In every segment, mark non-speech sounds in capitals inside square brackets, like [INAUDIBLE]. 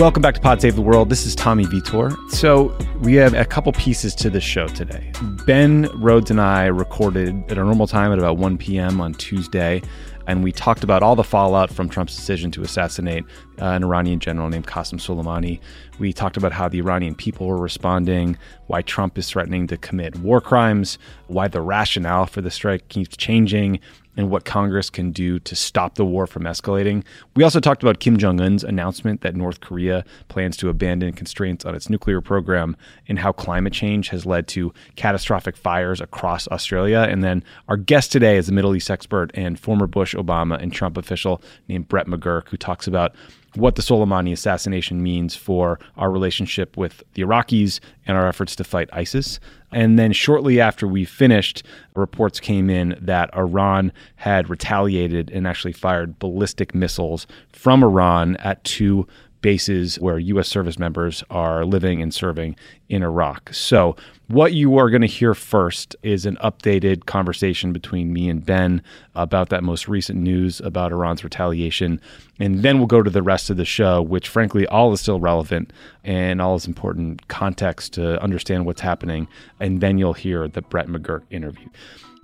Welcome back to Pod Save the World. This is Tommy Vietor. So, we have a couple pieces to the show today. Ben Rhodes and I recorded at our normal time at about 1 p.m. on Tuesday, and we talked about all the fallout from Trump's decision to assassinate uh, an Iranian general named Qassem Soleimani. We talked about how the Iranian people were responding, why Trump is threatening to commit war crimes, why the rationale for the strike keeps changing, and what Congress can do to stop the war from escalating. We also talked about Kim Jong un's announcement that North Korea plans to abandon constraints on its nuclear program and how climate change has led to catastrophic fires across Australia. And then our guest today is a Middle East expert and former Bush, Obama, and Trump official named Brett McGurk, who talks about what the Soleimani assassination means for our relationship with the Iraqis and our efforts to fight ISIS. And then shortly after we finished, reports came in that Iran had retaliated and actually fired ballistic missiles from Iran at two bases where U.S. service members are living and serving in Iraq. So, what you are going to hear first is an updated conversation between me and Ben about that most recent news about Iran's retaliation. And then we'll go to the rest of the show, which, frankly, all is still relevant and all is important context to understand what's happening. And then you'll hear the Brett McGurk interview.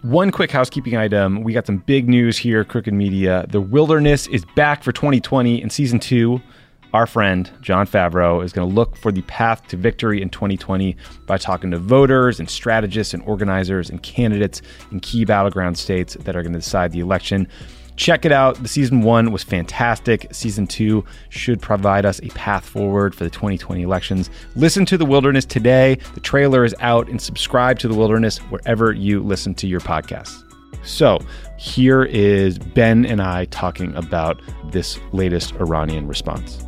One quick housekeeping item. We got some big news here, Crooked Media. The Wilderness is back for 2020 in season two our friend John Favreau is going to look for the path to victory in 2020 by talking to voters and strategists and organizers and candidates in key battleground states that are going to decide the election. Check it out. The season one was fantastic. Season two should provide us a path forward for the 2020 elections. Listen to The Wilderness today. The trailer is out and subscribe to The Wilderness wherever you listen to your podcasts. So, here is Ben and I talking about this latest Iranian response.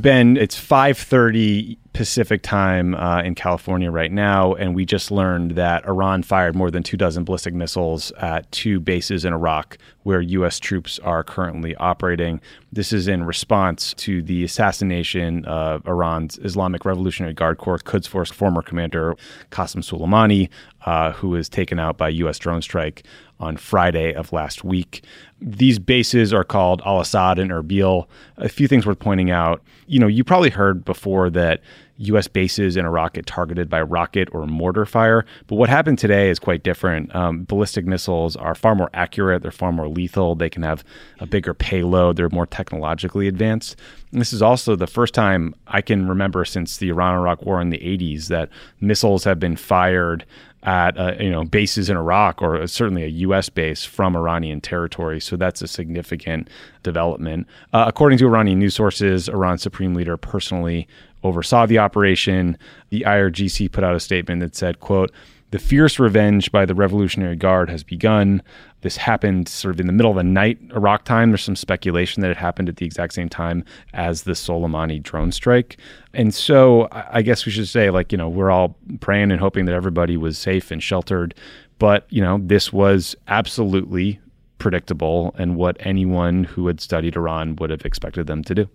Ben, it's 5:30 Pacific time uh, in California right now, and we just learned that Iran fired more than two dozen ballistic missiles at two bases in Iraq where U.S. troops are currently operating. This is in response to the assassination of Iran's Islamic Revolutionary Guard Corps Quds Force former commander Qassem Soleimani, uh, who was taken out by U.S. drone strike on Friday of last week. These bases are called Al Asad and Erbil. A few things worth pointing out. You know, you probably heard before that U.S. bases in Iraq get targeted by rocket or mortar fire. But what happened today is quite different. Um, ballistic missiles are far more accurate, they're far more lethal, they can have a bigger payload, they're more technologically advanced. And this is also the first time I can remember since the Iran Iraq War in the 80s that missiles have been fired at uh, you know bases in Iraq or certainly a U.S. base from Iranian territory. So that's a significant development. Uh, according to Iranian news sources, Iran's supreme leader personally oversaw the operation. The IRGC put out a statement that said, "quote." The fierce revenge by the Revolutionary Guard has begun. This happened sort of in the middle of the night, Iraq time. There's some speculation that it happened at the exact same time as the Soleimani drone strike. And so I guess we should say, like, you know, we're all praying and hoping that everybody was safe and sheltered. But, you know, this was absolutely predictable and what anyone who had studied Iran would have expected them to do.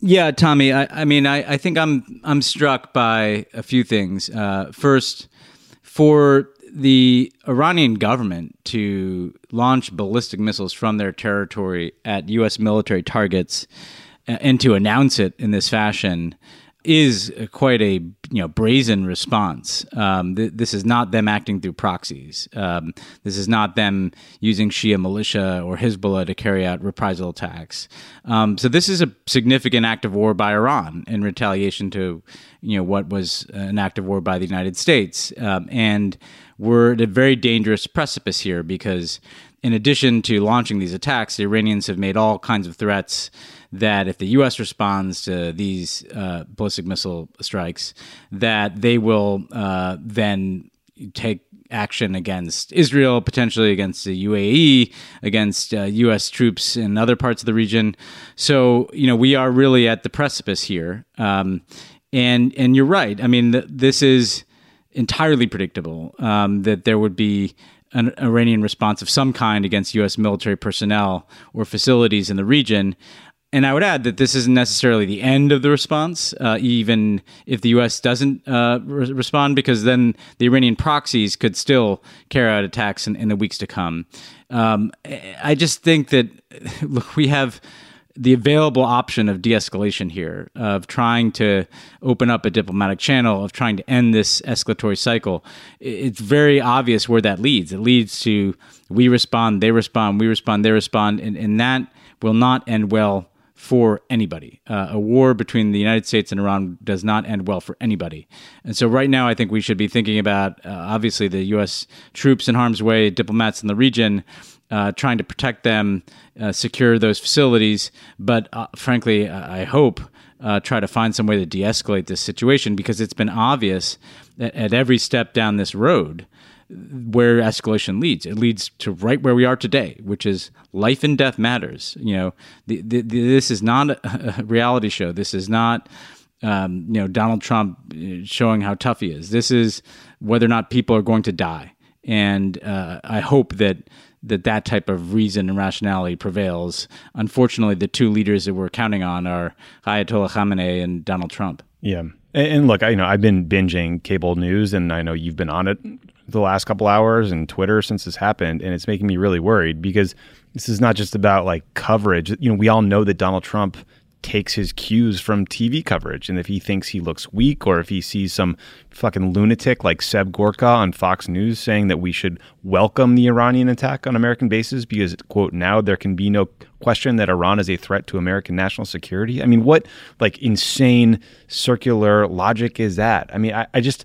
Yeah, Tommy. I, I mean, I, I, think I'm I'm struck by a few things. Uh, first, for the Iranian government to launch ballistic missiles from their territory at U.S. military targets uh, and to announce it in this fashion is quite a you know brazen response. Um, th- this is not them acting through proxies. Um, this is not them using Shia militia or Hezbollah to carry out reprisal attacks. Um, so this is a significant act of war by Iran in retaliation to you know what was an act of war by the United States, um, and we're at a very dangerous precipice here because in addition to launching these attacks, the Iranians have made all kinds of threats that if the U.S. responds to these uh, ballistic missile strikes, that they will uh, then take action against Israel, potentially against the UAE, against uh, U.S. troops in other parts of the region. So, you know, we are really at the precipice here. Um, and and you're right. I mean, th- this is entirely predictable um, that there would be an Iranian response of some kind against U.S. military personnel or facilities in the region. And I would add that this isn't necessarily the end of the response, uh, even if the U.S. doesn't uh, re- respond, because then the Iranian proxies could still carry out attacks in, in the weeks to come. Um, I just think that, look, [LAUGHS] we have the available option of de escalation here, of trying to open up a diplomatic channel, of trying to end this escalatory cycle. It's very obvious where that leads. It leads to we respond, they respond, we respond, they respond, and, and that will not end well for anybody. Uh, a war between the United States and Iran does not end well for anybody. And so, right now, I think we should be thinking about uh, obviously the U.S. troops in harm's way, diplomats in the region, uh, trying to protect them, uh, secure those facilities. But uh, frankly, I hope. Uh, try to find some way to de-escalate this situation because it's been obvious at, at every step down this road where escalation leads. It leads to right where we are today, which is life and death matters. You know, the, the, the, this is not a [LAUGHS] reality show. This is not, um, you know, Donald Trump uh, showing how tough he is. This is whether or not people are going to die. And uh, I hope that that that type of reason and rationality prevails. Unfortunately, the two leaders that we're counting on are Ayatollah Khamenei and Donald Trump. Yeah. And look, I you know I've been binging cable news, and I know you've been on it the last couple hours and Twitter since this happened, and it's making me really worried because this is not just about like coverage. You know, we all know that Donald Trump takes his cues from TV coverage. And if he thinks he looks weak or if he sees some fucking lunatic like Seb Gorka on Fox News saying that we should welcome the Iranian attack on American bases because, quote, now there can be no question that Iran is a threat to American national security. I mean, what like insane circular logic is that? I mean, I, I just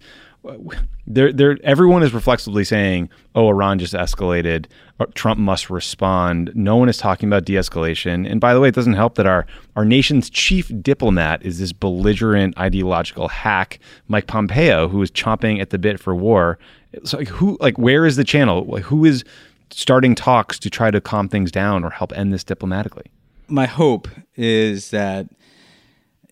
there, there, everyone is reflexively saying, "Oh, Iran just escalated. Uh, Trump must respond." No one is talking about de-escalation. And by the way, it doesn't help that our our nation's chief diplomat is this belligerent ideological hack, Mike Pompeo, who is chomping at the bit for war. So, like, who, like, where is the channel? Like, who is starting talks to try to calm things down or help end this diplomatically? My hope is that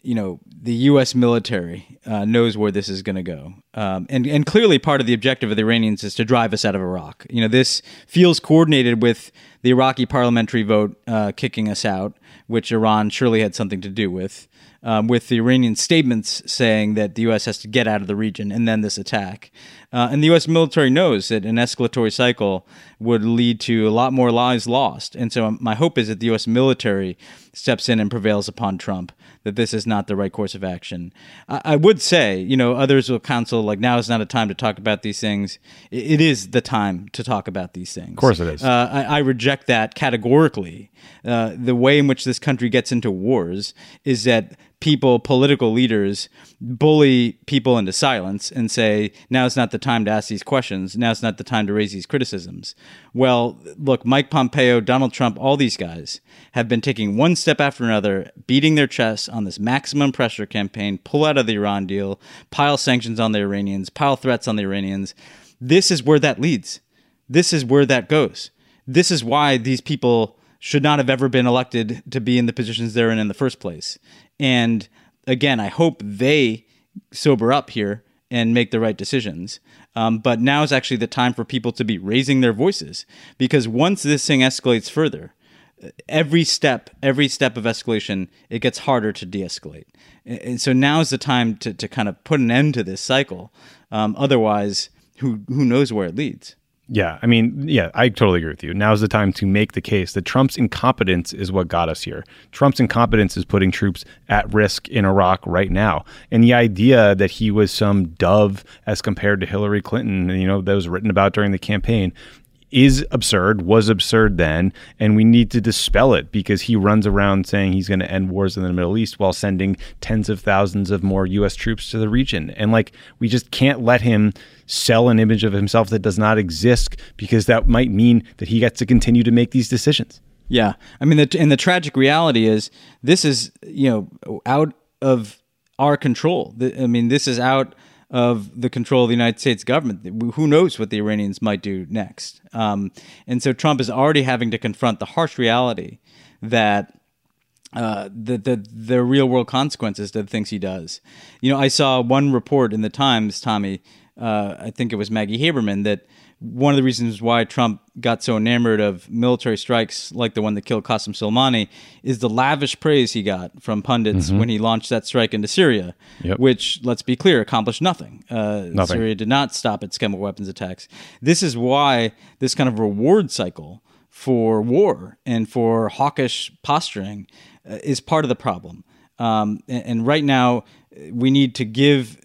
you know the U.S. military uh, knows where this is going to go, um, and and clearly part of the objective of the Iranians is to drive us out of Iraq. You know, this feels coordinated with the Iraqi parliamentary vote uh, kicking us out, which Iran surely had something to do with. Um, with the Iranian statements saying that the U.S. has to get out of the region and then this attack. Uh, and the U.S. military knows that an escalatory cycle would lead to a lot more lives lost. And so my hope is that the U.S. military steps in and prevails upon Trump that this is not the right course of action. I, I would say, you know, others will counsel like now is not a time to talk about these things. it, it is the time to talk about these things. Of course, it is. Uh, I, I, reject that categorically. Uh, the way in which this country gets into wars is that people, political leaders, bully people into silence and say, now is not the time to ask these questions. Now is not the time to raise these criticisms. Well, look, Mike Pompeo, Donald Trump, all these guys have been taking one step after another, beating their chests on this maximum pressure campaign, pull out of the Iran deal, pile sanctions on the Iranians, pile threats on the Iranians. This is where that leads. This is where that goes. This is why these people should not have ever been elected to be in the positions they're in in the first place. And again, I hope they sober up here and make the right decisions. Um, but now is actually the time for people to be raising their voices because once this thing escalates further, every step, every step of escalation, it gets harder to de-escalate. And so now is the time to, to kind of put an end to this cycle. Um, otherwise, who who knows where it leads? Yeah, I mean, yeah, I totally agree with you. Now's the time to make the case that Trump's incompetence is what got us here. Trump's incompetence is putting troops at risk in Iraq right now. And the idea that he was some dove as compared to Hillary Clinton, you know, that was written about during the campaign, is absurd, was absurd then, and we need to dispel it because he runs around saying he's going to end wars in the Middle East while sending tens of thousands of more U.S. troops to the region. And like, we just can't let him sell an image of himself that does not exist because that might mean that he gets to continue to make these decisions. Yeah. I mean, the, and the tragic reality is this is, you know, out of our control. I mean, this is out of the control of the United States government. Who knows what the Iranians might do next? Um, and so Trump is already having to confront the harsh reality that. Uh, the, the the real world consequences to the things he does. You know, I saw one report in the Times, Tommy. Uh, I think it was Maggie Haberman that one of the reasons why Trump got so enamored of military strikes like the one that killed Qassem Soleimani is the lavish praise he got from pundits mm-hmm. when he launched that strike into Syria, yep. which, let's be clear, accomplished nothing. Uh, nothing. Syria did not stop its chemical weapons attacks. This is why this kind of reward cycle for war and for hawkish posturing uh, is part of the problem. Um, and, and right now, we need to give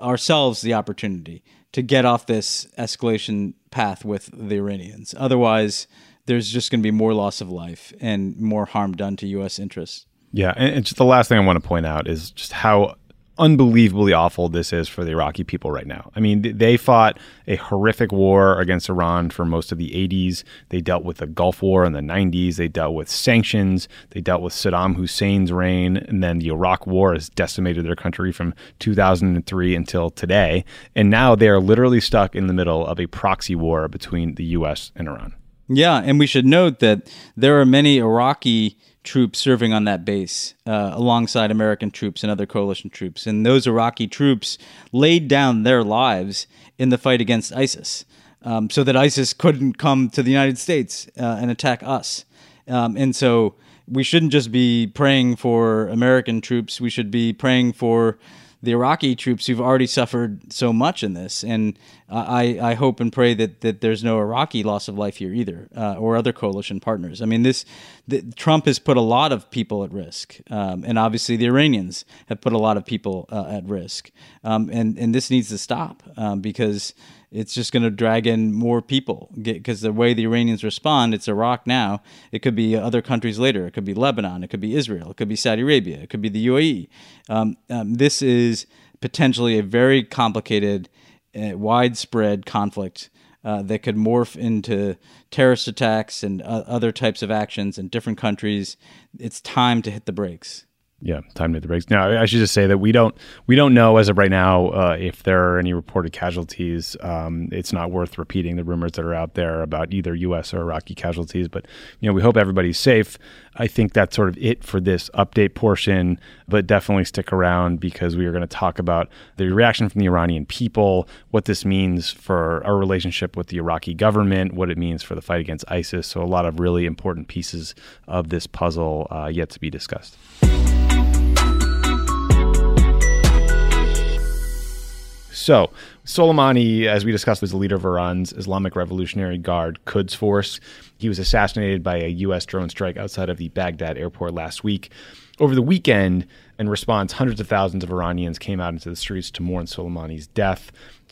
ourselves the opportunity to get off this escalation path with the Iranians. Otherwise, there's just going to be more loss of life and more harm done to U.S. interests. Yeah, and just the last thing I want to point out is just how unbelievably awful this is for the Iraqi people right now. I mean, they fought a horrific war against Iran for most of the 80s. They dealt with the Gulf War in the 90s. They dealt with sanctions. They dealt with Saddam Hussein's reign. And then the Iraq War has decimated their country from 2003 until today. And now they are literally stuck in the middle of a proxy war between the U.S. and Iran. Yeah, and we should note that there are many Iraqi troops serving on that base uh, alongside American troops and other coalition troops. And those Iraqi troops laid down their lives in the fight against ISIS um, so that ISIS couldn't come to the United States uh, and attack us. Um, and so we shouldn't just be praying for American troops, we should be praying for the Iraqi troops who've already suffered so much in this. And I, I hope and pray that, that there's no Iraqi loss of life here either, uh, or other coalition partners. I mean, this the, Trump has put a lot of people at risk, um, and obviously the Iranians have put a lot of people uh, at risk. Um, and and this needs to stop um, because it's just going to drag in more people because the way the Iranians respond, it's Iraq now. It could be other countries later. It could be Lebanon. It could be Israel. It could be Saudi Arabia. It could be the UAE. Um, um, this is potentially a very complicated, uh, widespread conflict uh, that could morph into terrorist attacks and uh, other types of actions in different countries. It's time to hit the brakes. Yeah, time to the brakes. Now, I should just say that we don't we don't know as of right now uh, if there are any reported casualties. Um, it's not worth repeating the rumors that are out there about either U.S. or Iraqi casualties. But you know, we hope everybody's safe. I think that's sort of it for this update portion. But definitely stick around because we are going to talk about the reaction from the Iranian people, what this means for our relationship with the Iraqi government, what it means for the fight against ISIS. So a lot of really important pieces of this puzzle uh, yet to be discussed. So, Soleimani, as we discussed, was the leader of Iran's Islamic Revolutionary Guard Quds Force. He was assassinated by a U.S. drone strike outside of the Baghdad airport last week. Over the weekend, in response, hundreds of thousands of Iranians came out into the streets to mourn Soleimani's death.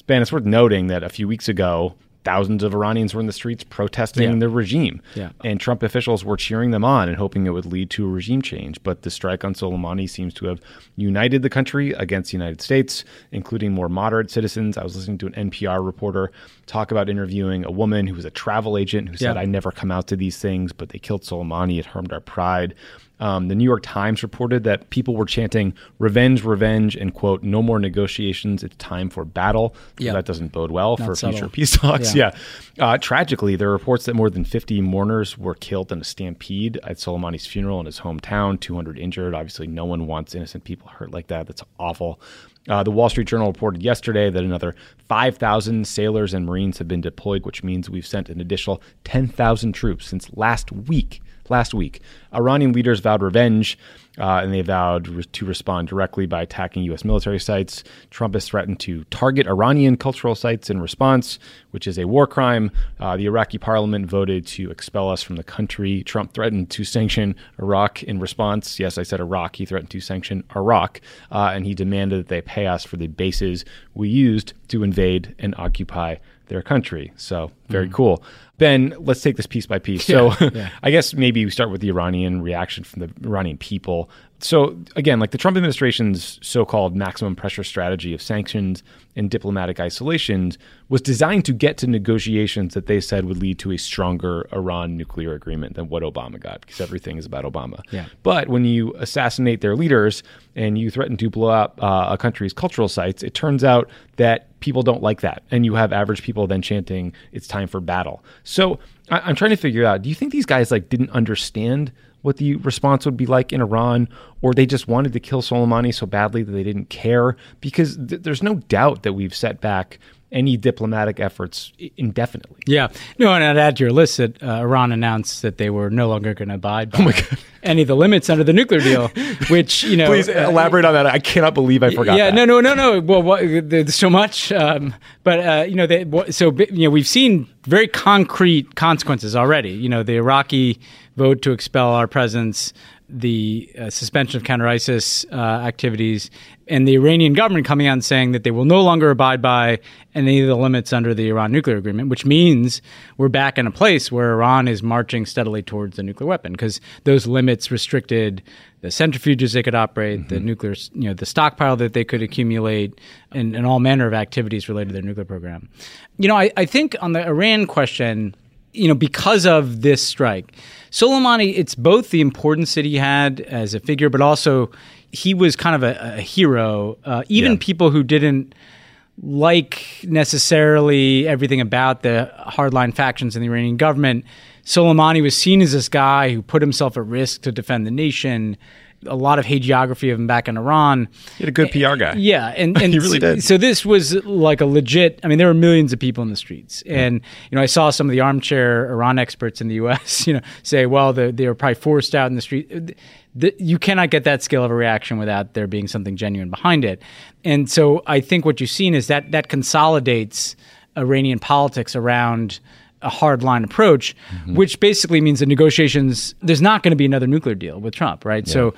It's worth noting that a few weeks ago, thousands of Iranians were in the streets protesting yeah. the regime. Yeah. And Trump officials were cheering them on and hoping it would lead to a regime change. But the strike on Soleimani seems to have united the country against the United States, including more moderate citizens. I was listening to an NPR reporter talk about interviewing a woman who was a travel agent who said, yeah. I never come out to these things, but they killed Soleimani. It harmed our pride. Um, the New York Times reported that people were chanting "revenge, revenge" and quote "no more negotiations. It's time for battle." So That doesn't bode well Not for subtle. future peace talks. Yeah. yeah. Uh, tragically, there are reports that more than 50 mourners were killed in a stampede at Soleimani's funeral in his hometown. 200 injured. Obviously, no one wants innocent people hurt like that. That's awful. Uh, the Wall Street Journal reported yesterday that another 5,000 sailors and Marines have been deployed, which means we've sent an additional 10,000 troops since last week last week. Iranian leaders vowed revenge, uh, and they vowed re- to respond directly by attacking U.S. military sites. Trump has threatened to target Iranian cultural sites in response, which is a war crime. Uh, the Iraqi parliament voted to expel us from the country. Trump threatened to sanction Iraq in response. Yes, I said Iraq. He threatened to sanction Iraq, uh, and he demanded that they pay us for the bases we used to invade and occupy their country. So very cool. Ben, let's take this piece by piece. so yeah. [LAUGHS] I guess maybe we start with the Iranian reaction from the Iranian people. So again, like the Trump administration's so-called maximum pressure strategy of sanctions and diplomatic isolations was designed to get to negotiations that they said would lead to a stronger Iran nuclear agreement than what Obama got, because everything is about Obama. Yeah. But when you assassinate their leaders and you threaten to blow up uh, a country's cultural sites, it turns out that people don't like that. And you have average people then chanting, it's time for battle. So I- I'm trying to figure out, do you think these guys like didn't understand what the response would be like in Iran, or they just wanted to kill Soleimani so badly that they didn't care? Because th- there's no doubt that we've set back any diplomatic efforts indefinitely. Yeah. No, and I'd add to your list that uh, Iran announced that they were no longer going to abide Oh by [LAUGHS] any of the limits under the nuclear deal, which, you know. Please uh, elaborate on that. I cannot believe I forgot. yeah, that. no, no, no, no. Well, what, there's so much, um, but uh, you know, they, what- so you know, we've seen very concrete consequences already. You know, the Iraqi vote to expel our presence, the uh, suspension of counter ISIS uh, activities, and the Iranian government coming out and saying that they will no longer abide by any of the limits under the Iran nuclear agreement, which means we're back in a place where Iran is marching steadily towards the nuclear weapon because those limits restricted the centrifuges they could operate, the nuclear, you know, the stockpile that they could accumulate, and, and all manner of activities related to their nuclear program. You know, I, I think on the Iran question, you know, because of this strike, Soleimani, it's both the importance that he had as a figure, but also he was kind of a, a hero. Uh, even Yeah. people who didn't like necessarily everything about the hardline factions in the Iranian government. Soleimani was seen as this guy who put himself at risk to defend the nation. A lot of hagiography of him back in Iran. He had a good PR guy. Yeah, and, and [LAUGHS] He really so, did. So this was like a legit. I mean, there were millions of people in the streets, and you know, I saw some of the armchair Iran experts in the U.S. [LAUGHS] You know, say, well, they they were probably forced out in the street. You cannot get that scale of a reaction without there being something genuine behind it. And so I think what you've seen is that that consolidates Iranian politics around a hard line approach, mm-hmm. which basically means the negotiations, there's not going to be another nuclear deal with Trump, right? So,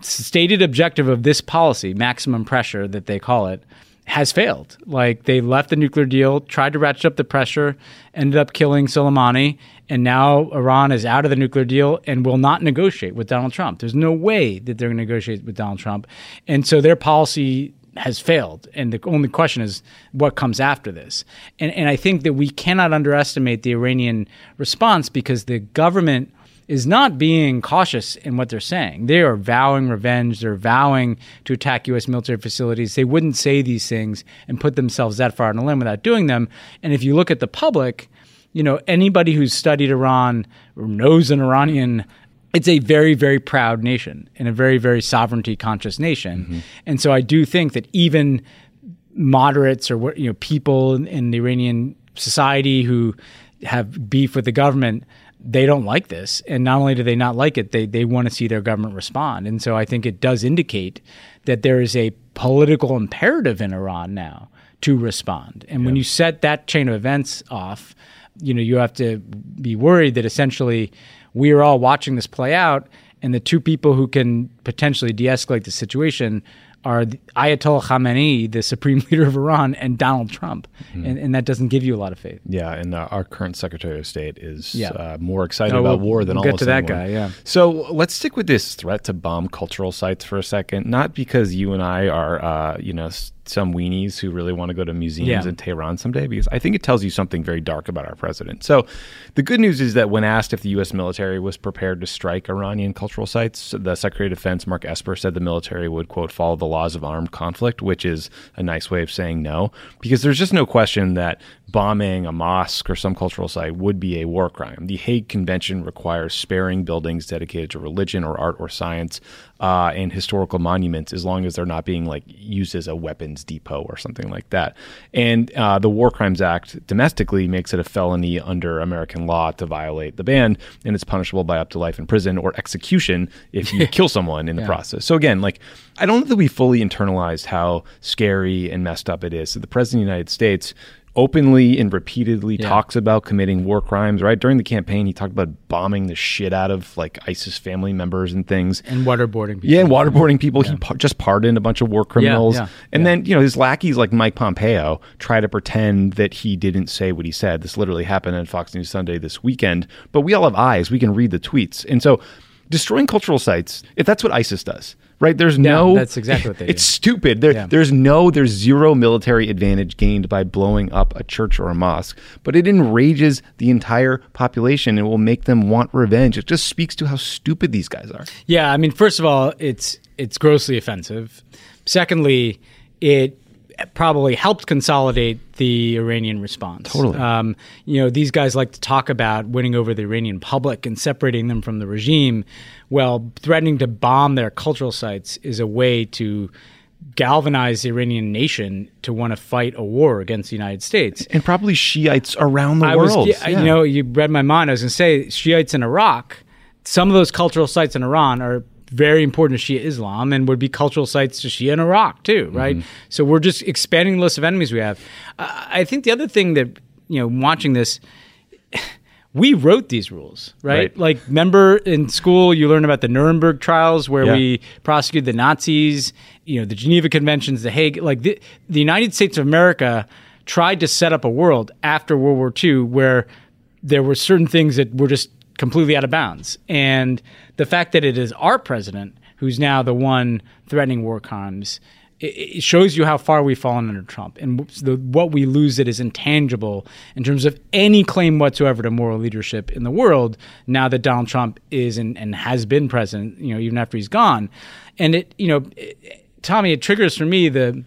stated objective of this policy, maximum pressure that they call it, has failed. Like they left the nuclear deal, tried to ratchet up the pressure, ended up killing Soleimani, and now Iran is out of the nuclear deal and will not negotiate with Donald Trump. There's no way that they're going to negotiate with Donald Trump. And so their policy has failed. And the only question is what comes after this. And, and I think that we cannot underestimate the Iranian response because the government is not being cautious in what they're saying. They are vowing revenge. They're vowing to attack U.S. military facilities. They wouldn't say these things and put themselves that far on a limb without doing them. And if you look at the public, you know, anybody who's studied Iran or knows an Iranian it's a very, very proud nation and a very, very sovereignty conscious nation. Mm-hmm. And so I do think that even moderates or what you know people in, in the Iranian society who have beef with the government, they don't like this. And not only do they not like it, they they want to see their government respond. And so I think it does indicate that there is a political imperative in Iran now to respond. And when you set that chain of events off, you know, you have to be worried that essentially we are all watching this play out and the two people who can potentially de-escalate the situation are the Ayatollah Khamenei, the supreme [LAUGHS] leader of Iran, and Donald Trump, and, and that doesn't give you a lot of faith. Yeah, and uh, our current Secretary of State is Yeah. uh, more excited Oh, about we'll- war than we'll get to that guy, yeah. So let's stick with this threat to bomb cultural sites for a second. Not because you and I are, uh, you know, some weenies who really want to go to museums Yeah. in Tehran someday, because I think it tells you something very dark about our president. So the good news is that when asked if the U.S. military was prepared to strike Iranian cultural sites, the Secretary of Defense Mark Esper said the military would quote follow the laws of armed conflict, which is a nice way of saying no, because there's just no question that bombing a mosque or some cultural site would be a war crime. The Hague Convention requires sparing buildings dedicated to religion or art or science uh, and historical monuments as long as they're not being like used as a weapons depot or something like that. And uh, the War Crimes Act domestically makes it a felony under American law to violate the ban, and it's punishable by up to life in prison or execution if you [LAUGHS] kill someone in the process. So again, like I don't think that we fully internalized how scary and messed up it is. So the president of the United States openly and repeatedly Yeah. talks about committing war crimes. Right during the campaign, he talked about bombing the shit out of like ISIS family members and things. and waterboarding people. Yeah, and waterboarding people. He par- just pardoned a bunch of war criminals. yeah, and yeah. then, you know, his lackeys like Mike Pompeo try to pretend that he didn't say what he said. This literally happened on Fox News Sunday this weekend. But we all have eyes. We can read the tweets. And so destroying cultural sites, if that's what ISIS does, right? There's no that's exactly what they It's do. stupid. There, Yeah. There's no, there's zero military advantage gained by blowing up a church or a mosque, but it enrages the entire population and will make them want revenge. It just speaks to how stupid these guys are. Yeah, I mean, first of all, it's it's grossly offensive. Secondly, it probably helped consolidate the Iranian response. Totally. Um, you know, these guys like to talk about winning over the Iranian public and separating them from the regime. Well, threatening to bomb their cultural sites is a way to galvanize the Iranian nation to want to fight a war against the United States. and probably Shiites around the I world. was, yeah, you know, you read my mind. I was going to say Shiites in Iraq. Some of those cultural sites in Iran are very important to Shia Islam and would be cultural sites to Shia in Iraq too, mm-hmm. right? So we're just expanding the list of enemies we have. I I think the other thing that you know, watching this, [SIGHS] we wrote these rules, right? Right. Like, remember in school you learn about the Nuremberg trials where Yeah. we prosecuted the Nazis, you know, the Geneva Conventions, the Hague. Like the, the United States of America tried to set up a world after World War II where there were certain things that were just completely out of bounds. And the fact that it is our president who's now the one threatening war crimes, it, it shows you how far we've fallen under Trump. And the, what we lose that is intangible in terms of any claim whatsoever to moral leadership in the world now that Donald Trump is and, and has been president, you know, even after he's gone. And it, you know, it, Tommy, it triggers for me the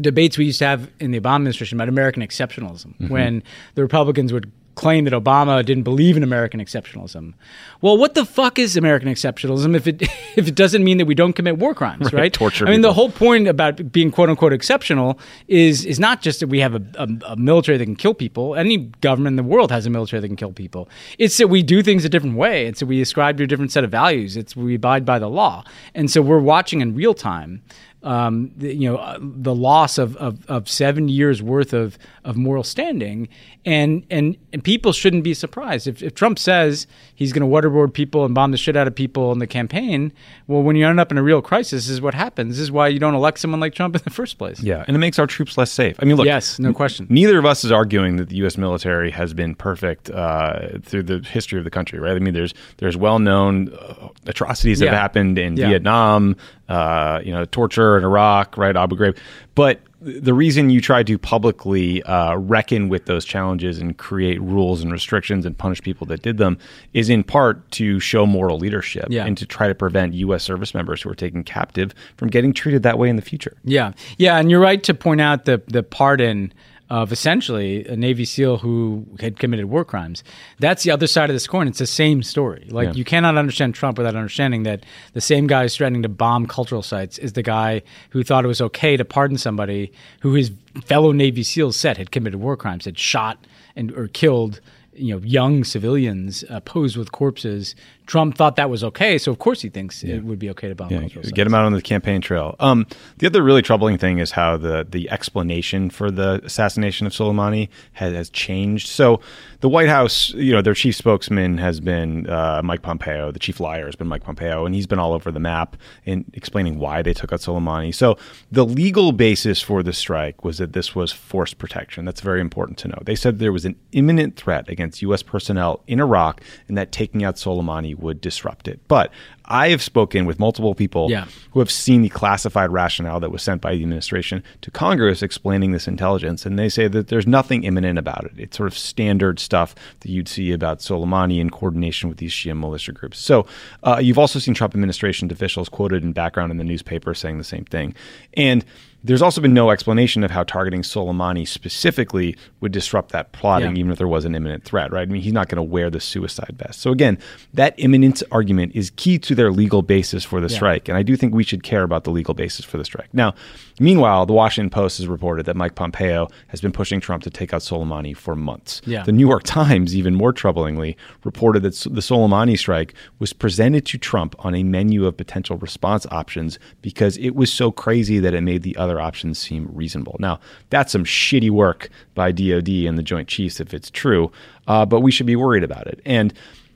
debates we used to have in the Obama administration about American exceptionalism mm-hmm. when the Republicans would claim that Obama didn't believe in American exceptionalism. Well, what the fuck is American exceptionalism if it [LAUGHS] if it doesn't mean that we don't commit war crimes, right? torture I mean, the whole point about being quote unquote exceptional is is not just that we have a, a, a military that can kill people. Any government in the world has a military that can kill people. It's that we do things a different way. It's that we ascribe to a different set of values. It's we abide by the law, and so we're watching in real time um, the, you know, uh, the loss of, of, of seven years worth of, of moral standing, and and and people shouldn't be surprised if, if Trump says he's going to waterboard people and bomb the shit out of people in the campaign. Well, when you end up in a real crisis, this is what happens. This is why you don't elect someone like Trump in the first place. Yeah, and it makes our troops less safe. I mean, look. Yes, no question. Neither of us is arguing that the U.S. military has been perfect uh, through the history of the country, right? I mean, there's there's well-known uh, atrocities that Yeah. have happened in Yeah. Vietnam, uh, you know, torture in Iraq, right? Abu Ghraib, but the reason you try to publicly uh, reckon with those challenges and create rules and restrictions and punish people that did them is in part to show moral leadership Yeah. and to try to prevent U.S. service members who are taken captive from getting treated that way in the future. Yeah, yeah, and you're right to point out the the pardon of essentially a Navy SEAL who had committed war crimes. That's the other side of this coin. It's the same story. Like Yeah. you cannot understand Trump without understanding that the same guy who's threatening to bomb cultural sites is the guy who thought it was okay to pardon somebody who his fellow Navy SEALs said had committed war crimes, had shot and or killed you know young civilians uh, posed with corpses. Trump thought that was okay, so of course he thinks it would be okay to bomb Yeah, get sites. him out on the campaign trail. Um, the other really troubling thing is how the the explanation for the assassination of Soleimani has, has changed. So, the White House, you know, their chief spokesman has been uh, Mike Pompeo. The chief liar has been Mike Pompeo, and he's been all over the map in explaining why they took out Soleimani. So, the legal basis for the strike was that this was force protection. That's very important to know. They said there was an imminent threat against U.S. personnel in Iraq, and that taking out Soleimani would disrupt it. But I have spoken with multiple people Yeah. who have seen the classified rationale that was sent by the administration to Congress explaining this intelligence, and they say that there's nothing imminent about it. It's sort of standard stuff that you'd see about Soleimani in coordination with these Shia militia groups. So uh, you've also seen Trump administration officials quoted in background in the newspaper saying the same thing, and there's also been no explanation of how targeting Soleimani specifically would disrupt that plotting, Yeah. even if there was an imminent threat, right? I mean, he's not going to wear the suicide vest. So again, that imminent argument is key to their legal basis for the strike, and I do think we should care about the legal basis for the strike. Now, Meanwhile, the Washington Post has reported that Mike Pompeo has been pushing Trump to take out Soleimani for months. Yeah. The New York Times, even more troublingly, reported that the Soleimani strike was presented to Trump on a menu of potential response options because it was so crazy that it made the other options seem reasonable. Now, that's some shitty work by DOD and the Joint Chiefs if it's true, uh, but we should be worried about it. And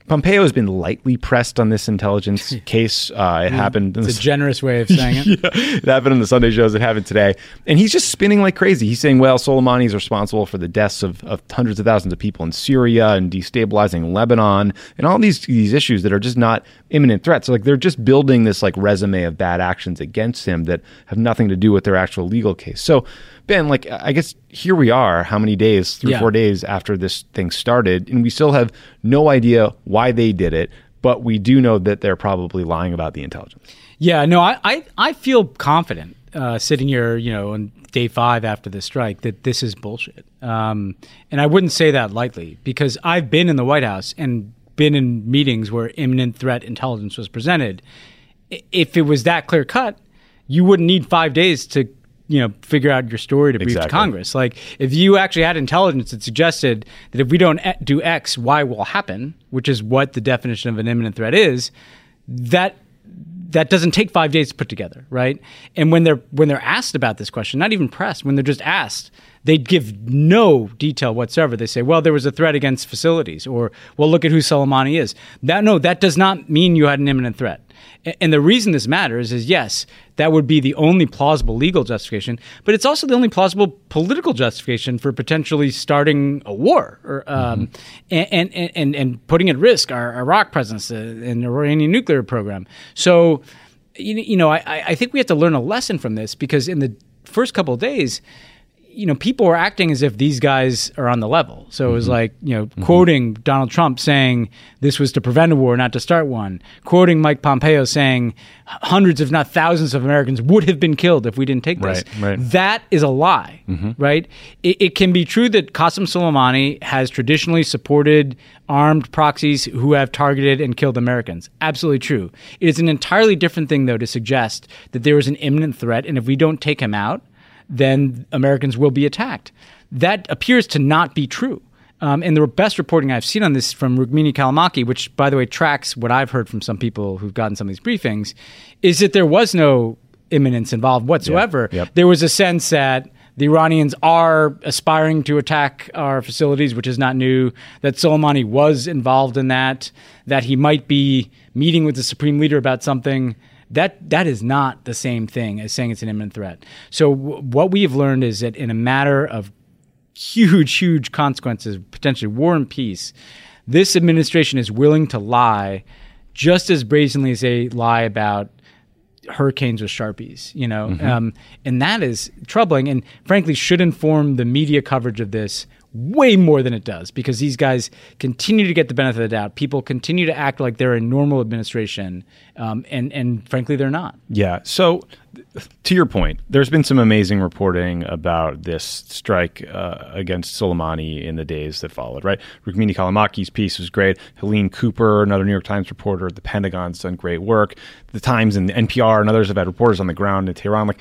Pompeo has been lightly pressed on this intelligence [LAUGHS] case. Uh, it happened. in It's the a generous way of [LAUGHS] saying it. yeah, it happened in the Sunday shows. It happened today, and he's just spinning like crazy. He's saying, "Well, Soleimani is responsible for the deaths of, of hundreds of thousands of people in Syria and destabilizing Lebanon, and all these these issues that are just not imminent threats. So, like they're just building this like resume of bad actions against him that have nothing to do with their actual legal case. So, Ben, like I guess here we are, how many days, three Yeah. four days after this thing started, and we still have no idea why they did it. But we do know that they're probably lying about the intelligence. Yeah, no, I, I, I feel confident uh, sitting here, you know, on day five after the strike that this is bullshit. Um, and I wouldn't say that lightly because I've been in the White House and been in meetings where imminent threat intelligence was presented. If it was that clear cut, you wouldn't need five days to, you know, figure out your story to brief Exactly. to Congress. Like if you actually had intelligence that suggested that if we don't do X, Y will happen, which is what the definition of an imminent threat is, that that doesn't take five days to put together, right? And when they're when they're asked about this question, not even pressed, when they're just asked, they give no detail whatsoever. They say, "Well, there was a threat against facilities," or "Well, look at who Soleimani is." That no, that does not mean you had an imminent threat. And the reason this matters is yes, that would be the only plausible legal justification, but it's also the only plausible political justification for potentially starting a war or, um, and, and, and, and putting at risk our Iraq presence uh, and the Iranian nuclear program. So, you, know, I, I I think we have to learn a lesson from this because in the first couple of days, you know, people were acting as if these guys are on the level. So it was mm-hmm. like, you know, mm-hmm. quoting Donald Trump saying this was to prevent a war, not to start one. Quoting Mike Pompeo saying hundreds, if not thousands, of Americans would have been killed if we didn't take this. Right, right. That is a lie, mm-hmm. right? It, it can be true that Qassem Soleimani has traditionally supported armed proxies who have targeted and killed Americans. Absolutely true. It is an entirely different thing, though, to suggest that there is an imminent threat, and if we don't take him out, then Americans will be attacked. That appears to not be true. Um, and the best reporting I've seen on this from Rukmini Callimachi, which, by the way, tracks what I've heard from some people who've gotten some of these briefings, is that there was no imminence involved whatsoever. Yep. There was a sense that the Iranians are aspiring to attack our facilities, which is not new, that Soleimani was involved in that, that he might be meeting with the supreme leader about something. That that is not the same thing as saying it's an imminent threat. So w- what we have learned is that in a matter of huge, huge consequences, potentially war and peace, this administration is willing to lie just as brazenly as they lie about hurricanes with sharpies, you know, um, and that is troubling, and frankly should inform the media coverage of this way more than it does because these guys continue to get the benefit of the doubt. People continue to act like they're a normal administration, um, and and frankly they're not. Yeah. So, to your point, there's been some amazing reporting about this strike uh, against Soleimani in the days that followed, right? Rukmini Callimachi's piece was great. Helene Cooper, another New York Times reporter at the Pentagon's done great work. The Times and the NPR and others have had reporters on the ground in Tehran. Like,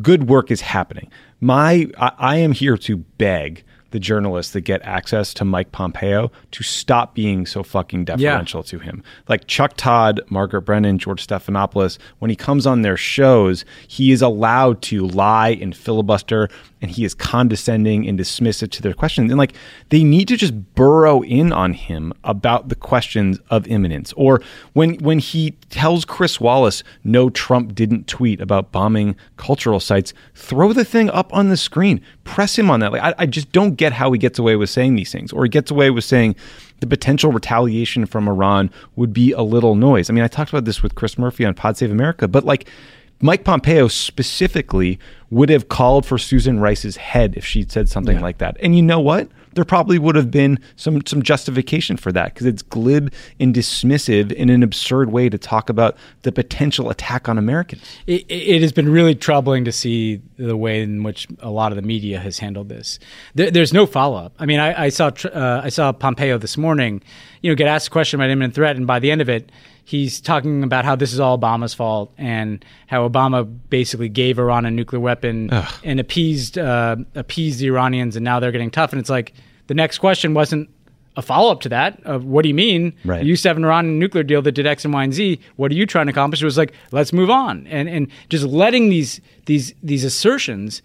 good work is happening. My, I, I am here to beg the journalists that get access to Mike Pompeo to stop being so fucking deferential to him. Like Chuck Todd, Margaret Brennan, George Stephanopoulos, when he comes on their shows, he is allowed to lie and filibuster and he is condescending and dismissive to their questions. And like they need to just burrow in on him about the questions of imminence. Or when when he tells Chris Wallace, no, Trump didn't tweet about bombing cultural sites, throw the thing up on the screen. Press him on that. Like I, I just don't get how he gets away with saying these things. Or he gets away with saying the potential retaliation from Iran would be a little noise. I mean, I talked about this with Chris Murphy on Pod Save America, but like Mike Pompeo specifically would have called for Susan Rice's head if she'd said something like that. And you know what? There probably would have been some some justification for that because it's glib and dismissive in an absurd way to talk about the potential attack on Americans. it, it has been really troubling to see the way in which a lot of the media has handled this. There, there's no follow up. I mean, I, I saw uh, I saw Pompeo this morning, you know, get asked a question about imminent threat, and by the end of it, he's talking about how this is all Obama's fault and how Obama basically gave Iran a nuclear weapon and appeased uh, appeased the Iranians, and now they're getting tough. And it's like the next question wasn't a follow up to that of what do you mean? Right. You used to have an Iran nuclear deal that did X and Y and Z. What are you trying to accomplish? It was like let's move on, and and just letting these these these assertions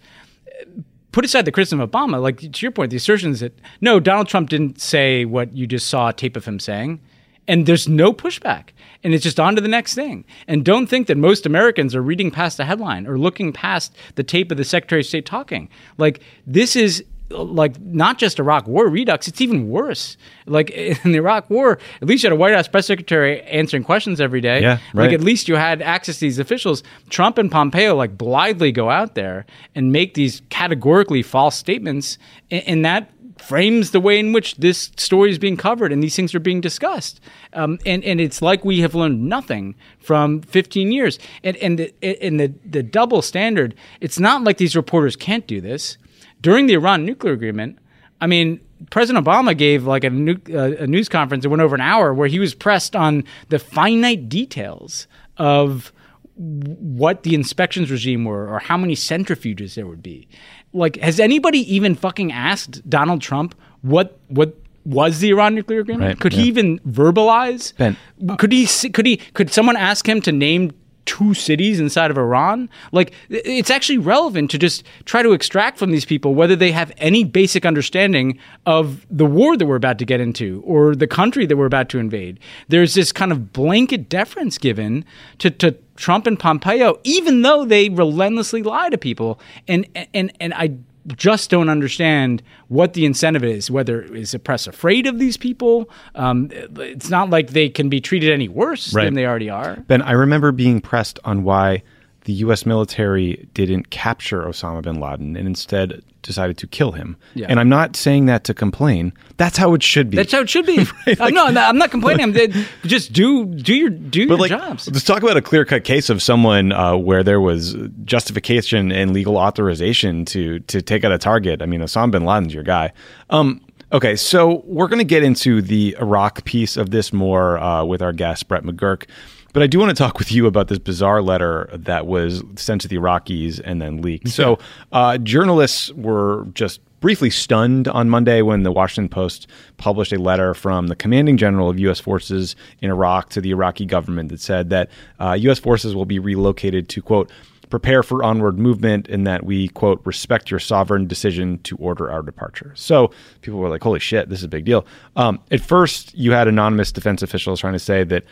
put aside the criticism of Obama, like to your point, the assertions that no, Donald Trump didn't say what you just saw a tape of him saying, and there's no pushback, and it's just on to the next thing. And don't think that most Americans are reading past the headline or looking past the tape of the Secretary of State talking. Like this is like not just Iraq War redux, it's even worse. Like [LAUGHS] in the Iraq War, at least you had a White House press secretary answering questions every day. Yeah, right. Like at least you had access to these officials. Trump and Pompeo like blithely go out there and make these categorically false statements, and that frames the way in which this story is being covered and these things are being discussed. Um, and and it's like we have learned nothing from 15 years. And and the and the the double standard. It's not like these reporters can't do this. During the Iran nuclear agreement, I mean, President Obama gave like a, nu- uh, a news conference that went over an hour where he was pressed on the finite details of what the inspections regime were or how many centrifuges there would be. Like, has anybody even fucking asked Donald Trump what what was the Iran nuclear agreement? Right, could yeah. he even verbalize? Ben. could he could he could someone ask him to name two cities inside of Iran? Like it's actually relevant to just try to extract from these people whether they have any basic understanding of the war that we're about to get into or the country that we're about to invade. There's this kind of blanket deference given to, to Trump and Pompeo, even though they relentlessly lie to people. And and and I just don't understand what the incentive is. Whether is the press afraid of these people? Um, it's not like they can be treated any worse Right. than they already are. Ben, I remember being pressed on why the U.S. military didn't capture Osama bin Laden and instead decided to kill him. Yeah. And I'm not saying that to complain. That's how it should be. That's how it should be. [LAUGHS] I'm, no, I'm not, I'm not complaining. I'm [LAUGHS] they- just do do your do your like, jobs. let's talk about a clear cut case of someone uh, where there was justification and legal authorization to to take out a target. I mean, Osama bin Laden's your guy. Um, okay, so we're going to get into the Iraq piece of this more uh, with our guest Brett McGurk. But I do want to talk with you about this bizarre letter that was sent to the Iraqis and then leaked. So, uh, journalists were just briefly stunned on Monday when the Washington Post published a letter from the commanding general of U.S. forces in Iraq to the Iraqi government that said that uh, U.S. forces will be relocated to, quote, prepare for onward movement and that we, quote, respect your sovereign decision to order our departure. So people were like, holy shit, this is a big deal. Um, at first, you had anonymous defense officials trying to say that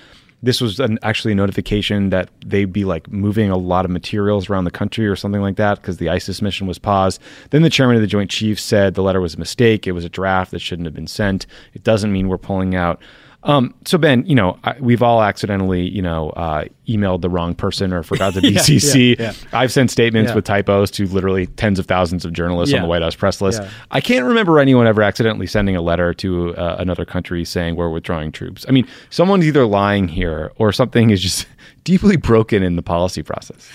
this was an, actually a notification that they'd be like moving a lot of materials around the country or something like that because the ISIS mission was paused. Then the chairman of the Joint Chiefs said the letter was a mistake. It was a draft that shouldn't have been sent. It doesn't mean we're pulling out. Um, so Ben, you know, I, we've all accidentally, you know, uh, emailed the wrong person or forgot the BCC. [LAUGHS] yeah, yeah. I've sent statements Yeah. with typos to literally tens of thousands of journalists on the White House press list. Yeah. I can't remember anyone ever accidentally sending a letter to uh, another country saying we're withdrawing troops. I mean, someone's either lying here or something is just [LAUGHS] deeply broken in the policy process.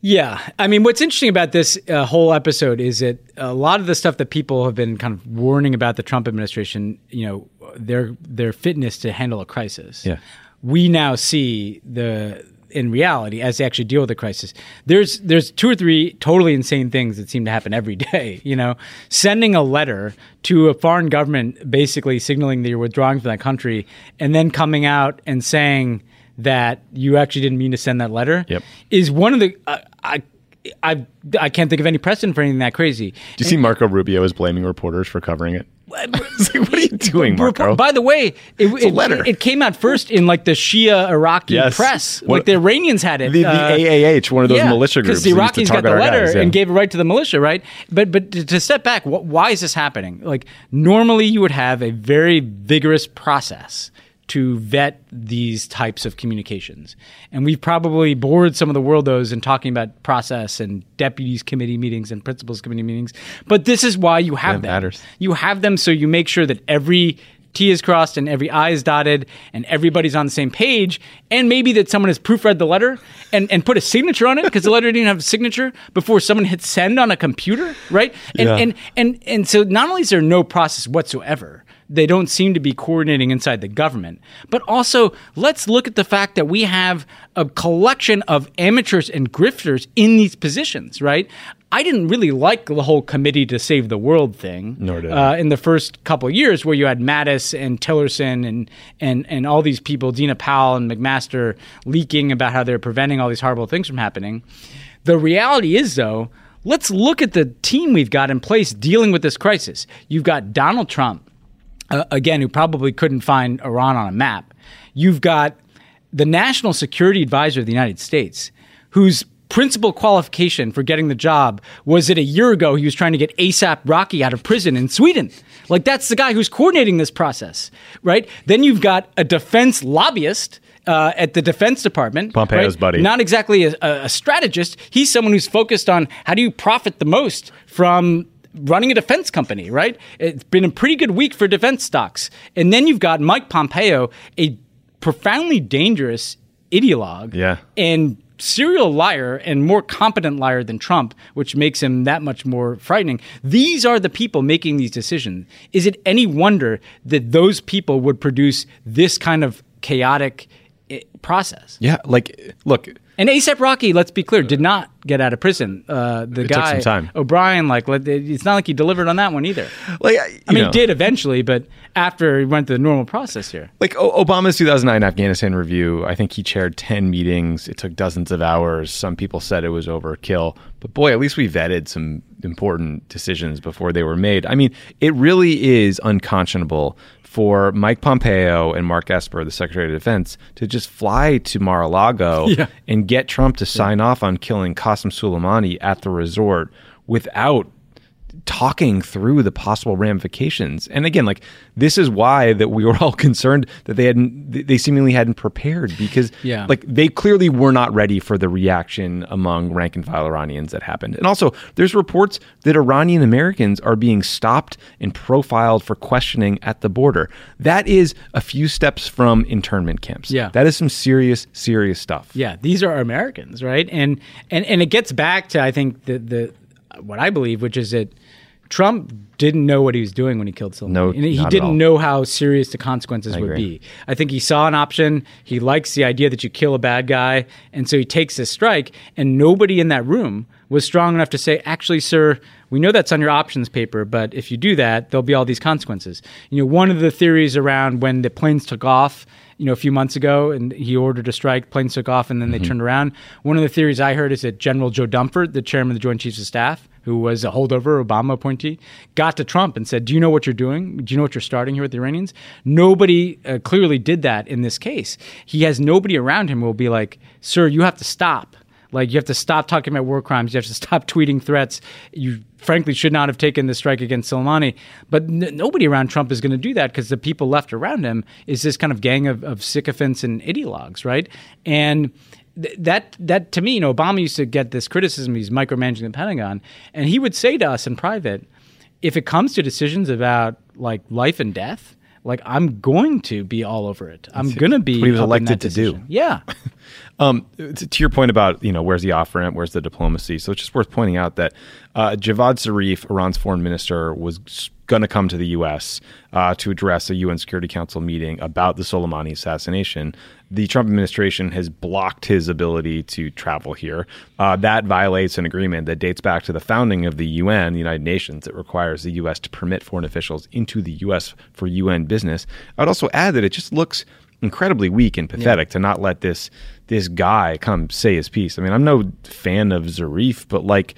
Yeah, I mean, what's interesting about this uh, whole episode is that a lot of the stuff that people have been kind of warning about the Trump administration, you know, their their fitness to handle a crisis. Yeah. we now see the in reality as they actually deal with the crisis. There's there's two or three totally insane things that seem to happen every [LAUGHS] day. You know, sending a letter to a foreign government, basically signaling that you're withdrawing from that country, and then coming out and saying that you actually didn't mean to send that letter Yep. is one of the I I I, I can't think of any precedent for anything that crazy. Do you see Marco Rubio is blaming reporters for covering it? [LAUGHS] Like, what are you doing, Marco? By the way, it, it, letter. it came out first in like the Shia Iraqi Yes. press. What- like the Iranians had it. the, the uh, AAH, one of those militia groups, Because the that used to Iraqis got the letter guys, yeah. and gave it right to the militia, right? But but to, to step back, wh- why is this happening? Like normally you would have a very vigorous process to vet these types of communications, and we've probably bored some of the world those in talking about process and deputies committee meetings and principals committee meetings. But this is why you have That them. matters. You have them so you make sure that every T is crossed and every I is dotted and everybody's on the same page. And maybe that someone has proofread the letter and, and put a signature on it because the letter didn't have a signature before someone hit send on a computer, right? And, Yeah. and, and, and so not only is there no process whatsoever, they don't seem to be coordinating inside the government. But also, let's look at the fact that we have a collection of amateurs and grifters in these positions, right? I didn't really like the whole committee to save the world thing. Nor did. Uh, in the first couple of years, where you had Mattis and Tillerson and and and all these people, Dina Powell and McMaster, leaking about how they're preventing all these horrible things from happening. The reality is, though, let's look at the team we've got in place dealing with this crisis. You've got Donald Trump, uh, again, who probably couldn't find Iran on a map. You've got the National Security Advisor of the United States, whose principal qualification for getting the job was that a year ago he was trying to get ASAP Rocky out of prison in Sweden. Like that's the guy who's coordinating this process, right? Then you've got a defense lobbyist. Uh, at the Defense Department, Pompeo's right? buddy. not exactly a, a strategist. He's someone who's focused on how do you profit the most from running a defense company, right? It's been a pretty good week for defense stocks. And then you've got Mike Pompeo, a profoundly dangerous ideologue Yeah. and serial liar and more competent liar than Trump, which makes him that much more frightening. These are the people making these decisions. Is it any wonder that those people would produce this kind of chaotic eh, process? Yeah, like look, And ASAP Rocky, let's be clear, did not get out of prison. Uh, the It guy. O'Brien, like, it's not like he delivered on that one either. like I mean, he did eventually, but after he went through the normal process here. like o- Obama's 2009 Afghanistan review, I think he chaired 10 meetings. It took dozens of hours. Some people said it was overkill, but boy, at least we vetted some important decisions before they were made. I mean, it really is unconscionable for Mike Pompeo and Mark Esper, the Secretary of Defense, to just fly to Mar-a-Lago [LAUGHS] Yeah. and get Trump to sign off on killing Qassem Soleimani at the resort without talking through the possible ramifications. And again, like this is why that we were all [LAUGHS] concerned that they hadn't they seemingly hadn't prepared because Yeah. like they clearly were not ready for the reaction among rank and file Iranians that happened. And also there's reports that Iranian Americans are being stopped and profiled for questioning at the border. That is a few steps from internment camps. Yeah. That is some serious serious stuff. Yeah, these are Americans, right? And and and it gets back to I think the the what I believe, which is that Trump didn't know what he was doing when he killed Soleimani. No, and he didn't know how serious the consequences would agree. be. I think he saw an option. He likes the idea that you kill a bad guy, and so he takes this strike. And nobody in that room was strong enough to say, "Actually, sir, we know that's on your options paper, but if you do that, there'll be all these consequences." You know, one of the theories around when the planes took off you know, a few months ago, and he ordered a strike. Planes took off, and then they turned around. One of the theories I heard is that General Joe Dunford, the chairman of the Joint Chiefs of Staff, who was a holdover Obama appointee, got to Trump and said, "Do you know what you're doing? Do you know what you're starting here with the Iranians?" Nobody uh, clearly did that in this case. He has nobody around him who will be like, "Sir, you have to stop." Like you have to stop talking about war crimes. You have to stop [LAUGHS] tweeting threats. You frankly should not have taken the strike against Soleimani. But n- nobody around Trump is going to do that because the people left around him is this kind of gang of, of sycophants and ideologues, right? And th- that that to me, you know, Obama used to get this criticism. He's micromanaging the Pentagon, and he would say to us in private, if it comes to decisions about like life and death. Like I'm going to be all over it. I'm going to be. what he was elected to do. Yeah, [LAUGHS] Um, to, to your point about you know where's the off ramp, where's the diplomacy? So it's just worth pointing out that uh, Javad Zarif, Iran's foreign minister, was going to come to the U.S. Uh, to address a UN Security Council meeting about the Soleimani assassination. The Trump administration has blocked his ability to travel here. Uh, that violates an agreement that dates back to the founding of the UN, the United Nations. It requires the U.S. to permit foreign officials into the U.S. for UN business. I would also add that it just looks incredibly weak and pathetic to not let this this guy come say his piece. I mean, I'm no fan of Zarif, but like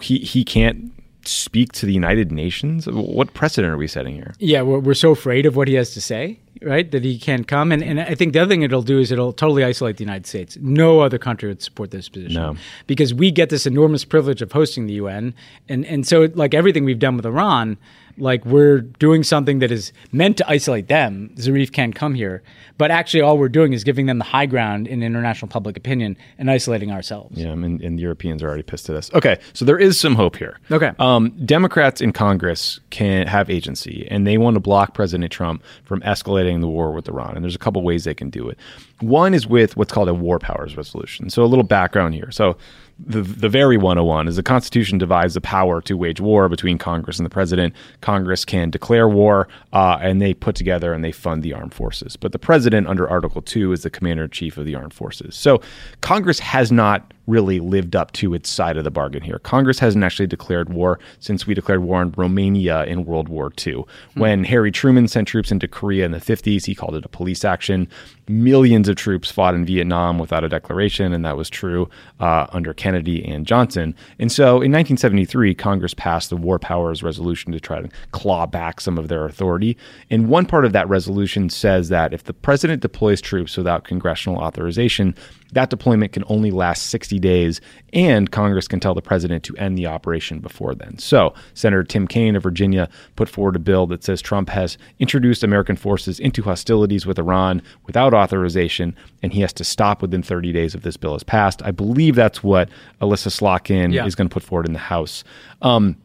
he he can't speak to the United Nations. What precedent are we setting here? Yeah, we're, we're so afraid of what he has to say, right? That he can't come. And, and I think the other thing it'll do is it'll totally isolate the United States. No other country would support this position. No. Because we get this enormous privilege of hosting the UN. And, and so, like everything we've done with Iran, like we're doing something that is meant to isolate them. Zarif can't come here. But actually, all we're doing is giving them the high ground in international public opinion and isolating ourselves. Yeah, I mean, and the Europeans are already pissed at us. Okay, so there is some hope here. Okay. Um, Democrats in Congress can have agency, and they want to block President Trump from escalating the war with Iran. And there's a couple ways they can do it. One is with what's called a war powers resolution. So a little background here. So the the very 101 is the Constitution divides the power to wage war between Congress and the president. Congress can declare war, uh, and they put together and they fund the armed forces. But the president, under Article Two, is the commander in chief of the armed forces. So Congress has not really lived up to its side of the bargain here. Congress hasn't actually declared war since we declared war on Romania in World War II. Hmm. When Harry Truman sent troops into Korea in the 50s, he called it a police action. Millions of troops fought in Vietnam without a declaration, and that was true uh, under Kennedy and Johnson. And so in 1973, Congress passed the War Powers Resolution to try to claw back some of their authority. And one part of that resolution says that if the president deploys troops without congressional authorization, that deployment can only last 60 days, and Congress can tell the president to end the operation before then. So, Senator Tim Kaine of Virginia put forward a bill that says Trump has introduced American forces into hostilities with Iran without authorization, and he has to stop within 30 days if this bill is passed. I believe that's what Elissa Slotkin yeah. is going to put forward in the House. Um,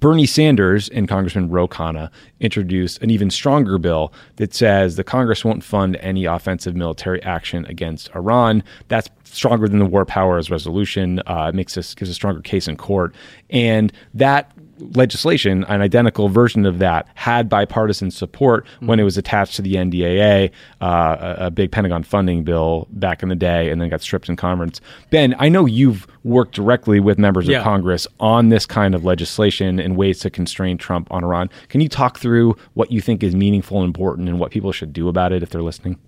Bernie Sanders and Congressman Ro Khanna introduced an even stronger bill that says the Congress won't fund any offensive military action against Iran. That's stronger than the War Powers Resolution. Uh, it makes us gives a stronger case in court, and that legislation, an identical version of that, had bipartisan support mm-hmm. when it was attached to the NDAA, uh, a, a, big Pentagon funding bill back in the day, and then got stripped in Congress. Ben, I know you've worked directly with members yeah. of Congress on this kind of legislation and ways to constrain Trump on Iran. Can you talk through what you think is meaningful and important and what people should do about it if they're listening?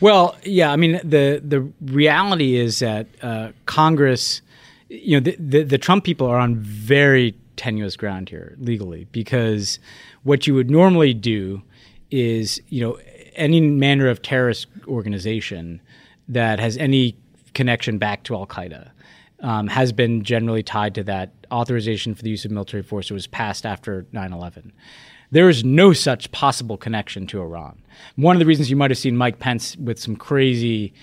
Well, yeah, I mean the the reality is that uh, Congress, you know, the, the, the Trump people are on very tenuous ground here legally because what you would normally do is you know any manner of terrorist organization that has any connection back to Al Qaeda um, has been generally tied to that authorization for the use of military force that was passed after 9 11. There is no such possible connection to Iran. One of the reasons you might have seen Mike Pence with some crazy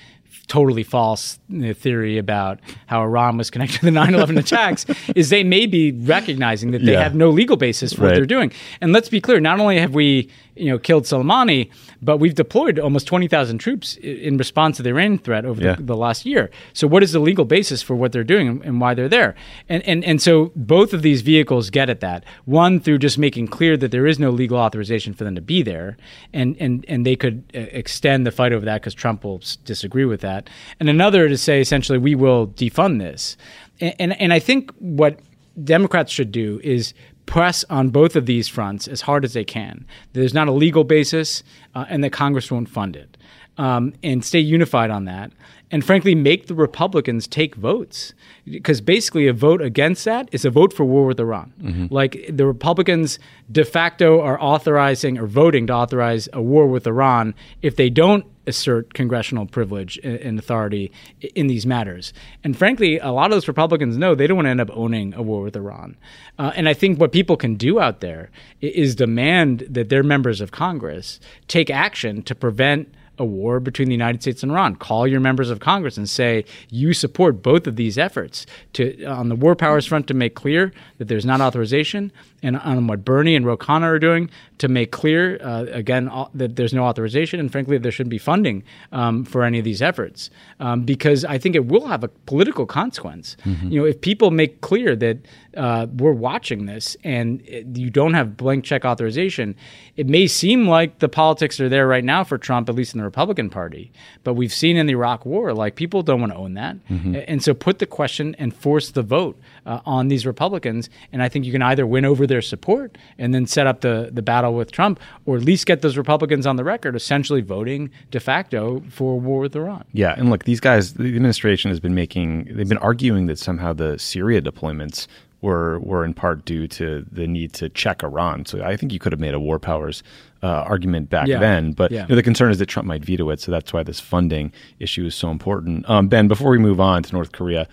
totally false uh, theory about how Iran was connected to the [LAUGHS] 9/11 attacks is they may be recognizing that they yeah. have no legal basis for right. what they're doing. And let's be clear, not only have we you know killed Soleimani, but we've deployed almost 20,000 troops in response to the Iranian threat over yeah. the, the, last year. So what is the legal basis for what they're doing and why they're there? And and and so both of these vehicles get at that. One through just making clear that there is no legal authorization for them to be there, and and and they could uh, extend the fight over that because Trump will disagree with that. And another to say essentially we will defund this. And, and, and I think what Democrats should do is press on both of these fronts as hard as they can. There's not a legal basis, uh, and the Congress won't fund it, um, and stay unified on that. And frankly, make the Republicans take votes because basically a vote against that is a vote for war with Iran. Mm-hmm. Like the Republicans de facto are authorizing or voting to authorize a war with Iran if they don't assert congressional privilege and authority in these matters. And frankly, a lot of those Republicans know they don't want to end up owning a war with Iran. Uh, and I think what people can do out there is demand that their members of Congress take action to prevent a war between the United States and Iran. Call your members of Congress and say you support both of these efforts to on the war powers front to make clear that there's not authorization, and on what Bernie and Ro Khanna are doing to make clear uh, again that there's no authorization, and frankly there shouldn't be funding um, for any of these efforts um, because I think it will have a political consequence. Mm-hmm. You know, if people make clear that uh, we're watching this and you don't have blank check authorization, it may seem like the politics are there right now for Trump, at least in the Republican Party. But we've seen in the Iraq War, like people don't want to own that. Mm-hmm. And so put the question and force the vote uh, on these Republicans. And I think you can either win over their support and then set up the, the battle with Trump, or at least get those Republicans on the record essentially voting de facto for war with Iran. Yeah. And look, these guys, the administration has been making, they've been arguing that somehow the Syria deployments were were in part due to the need to check Iran. So I think you could have made a war powers uh, argument back yeah. then. But yeah. you know, the concern is that Trump might veto it. So that's why this funding issue is so important. Um, ben, before we move on to North Korea,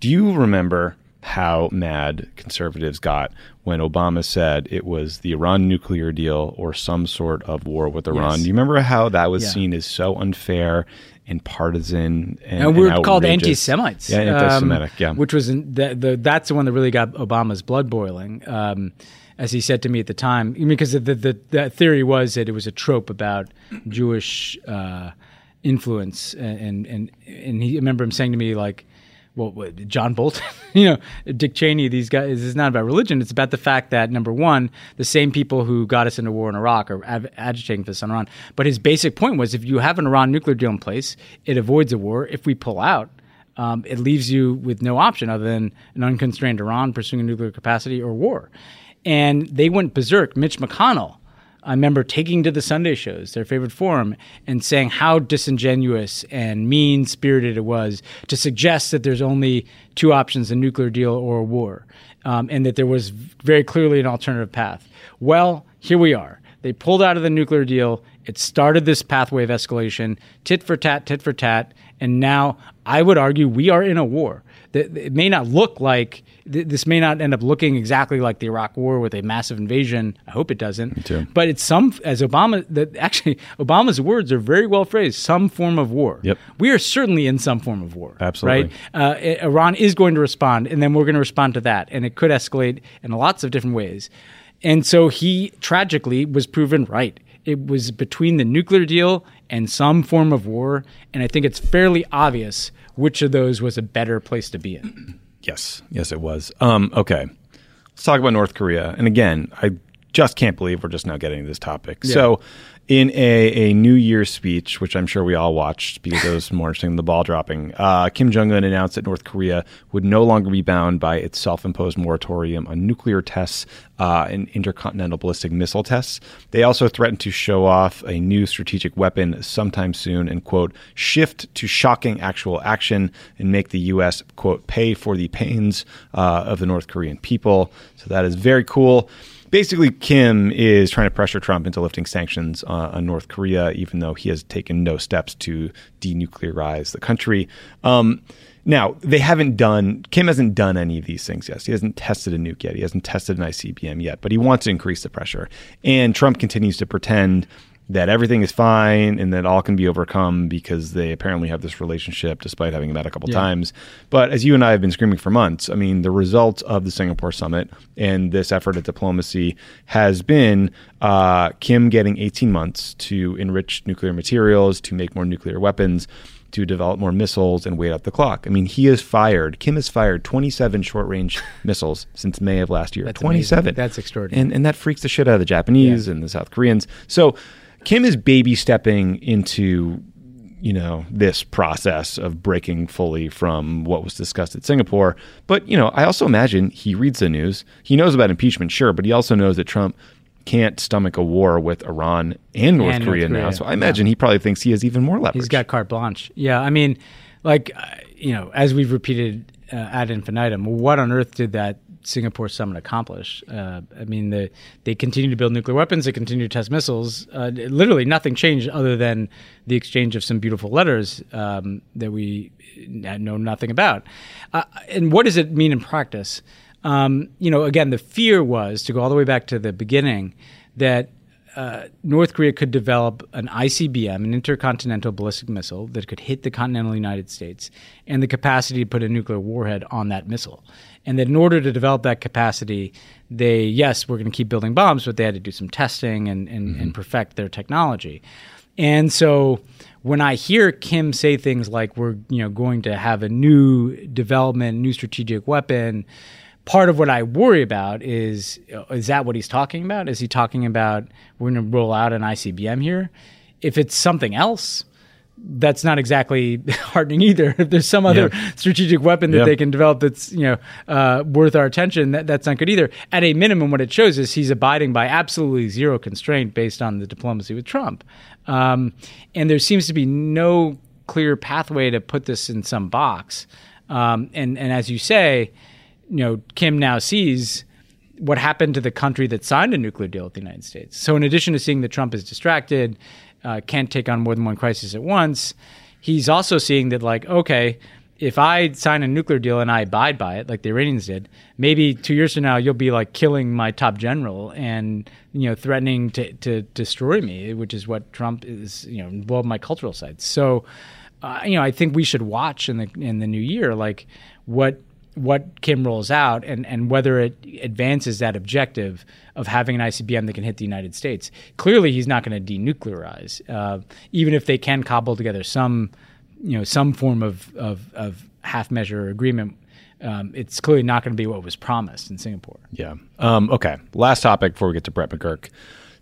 do you remember how mad conservatives got when Obama said it was the Iran nuclear deal or some sort of war with Iran. Yes. Do you remember how that was yeah. seen as so unfair and partisan and, and we were called anti-Semites. Yeah, anti-Semitic. Um, yeah, which was the, the, that's the one that really got Obama's blood boiling. Um, as he said to me at the time, because the, the, the theory was that it was a trope about Jewish uh, influence, and and and he I remember him saying to me like, well, John Bolton, [LAUGHS] you know, Dick Cheney, these guys, is not about religion. It's about the fact that, number one, the same people who got us into war in Iraq are ag- agitating for this on Iran. But his basic point was if you have an Iran nuclear deal in place, it avoids a war. If we pull out, um, it leaves you with no option other than an unconstrained Iran pursuing a nuclear capacity or war. And they went berserk. Mitch McConnell, I remember taking to the Sunday shows, their favorite forum, and saying how disingenuous and mean spirited it was to suggest that there's only two options a nuclear deal or a war, um, and that there was very clearly an alternative path. Well, here we are. They pulled out of the nuclear deal. It started this pathway of escalation, tit for tat, tit for tat. And now I would argue we are in a war. It may not look like this may not end up looking exactly like the Iraq War with a massive invasion. I hope it doesn't. But it's some as Obama that actually Obama's words are very well phrased. Some form of war. Yep. We are certainly in some form of war. Absolutely. Right. Uh, Iran is going to respond, and then we're going to respond to that, and it could escalate in lots of different ways. And so he tragically was proven right. It was between the nuclear deal and some form of war. And I think it's fairly obvious which of those was a better place to be in. [CLEARS THROAT] Yes, yes, it was. Um, okay, let's talk about North Korea. And again, I just can't believe we're just now getting to this topic. Yeah. So, in a, a New Year's speech, which I'm sure we all watched because it was [LAUGHS] more interesting than the ball dropping, uh, Kim Jong un announced that North Korea would no longer be bound by its self imposed moratorium on nuclear tests uh, and intercontinental ballistic missile tests. They also threatened to show off a new strategic weapon sometime soon and, quote, shift to shocking actual action and make the U.S., quote, pay for the pains uh, of the North Korean people. So that is very cool basically, Kim is trying to pressure Trump into lifting sanctions uh, on North Korea, even though he has taken no steps to denuclearize the country. Um, now, they haven't done, Kim hasn't done any of these things yet. He hasn't tested a nuke yet. He hasn't tested an ICBM yet, but he wants to increase the pressure. And Trump continues to pretend that everything is fine and that all can be overcome because they apparently have this relationship despite having met a couple yeah. times. But as you and I have been screaming for months, I mean, the result of the Singapore summit and this effort at diplomacy has been uh, Kim getting 18 months to enrich nuclear materials, to make more nuclear weapons to develop more missiles and wait out the clock. I mean, he has fired, Kim has fired 27 short range [LAUGHS] missiles since May of last year. That's 27. Amazing. That's extraordinary. And, and that freaks the shit out of the Japanese yeah. and the South Koreans. So Kim is baby stepping into you know this process of breaking fully from what was discussed at Singapore. But you know, I also imagine he reads the news. He knows about impeachment, sure, but he also knows that Trump can't stomach a war with Iran and North, and Korea, North Korea, now. So I imagine yeah. he probably thinks he has even more leverage. He's got carte blanche. Yeah, I mean, like uh, you know, as we've repeated uh, ad infinitum, what on earth did that Singapore summit accomplish? Uh, I mean, the, they continue to build nuclear weapons, they continue to test missiles. Uh, literally, nothing changed other than the exchange of some beautiful letters um, that we know nothing about. Uh, and what does it mean in practice? Um, you know, again, the fear was to go all the way back to the beginning that uh, North Korea could develop an ICBM, an intercontinental ballistic missile that could hit the continental United States, and the capacity to put a nuclear warhead on that missile. And that in order to develop that capacity, they, yes, we're going to keep building bombs, but they had to do some testing and, and, mm-hmm. and perfect their technology. And so when I hear Kim say things like we're you know going to have a new development, new strategic weapon, part of what I worry about is is that what he's talking about? Is he talking about we're going to roll out an ICBM here? If it's something else, that's not exactly [LAUGHS] heartening either. If there's some other yeah. strategic weapon that yeah. they can develop that's you know uh, worth our attention, that, that's not good either. At a minimum, what it shows is he's abiding by absolutely zero constraint based on the diplomacy with Trump, um, and there seems to be no clear pathway to put this in some box. Um, and and as you say, you know, Kim now sees what happened to the country that signed a nuclear deal with the United States. So in addition to seeing that Trump is distracted uh, can't take on more than one crisis at once. He's also seeing that, like, okay, if I sign a nuclear deal and I abide by it, like the Iranians did, maybe two years from now you'll be like killing my top general and you know threatening to, to destroy me, which is what Trump is, you know, up my cultural sites. So, uh, you know, I think we should watch in the in the new year, like what what Kim rolls out and, and whether it advances that objective of having an ICBM that can hit the United States. Clearly, he's not going to denuclearize, uh, even if they can cobble together some, you know, some form of, of, of half measure agreement, um, it's clearly not going to be what was promised in Singapore. Yeah. Um, okay. Last topic before we get to Brett McGurk.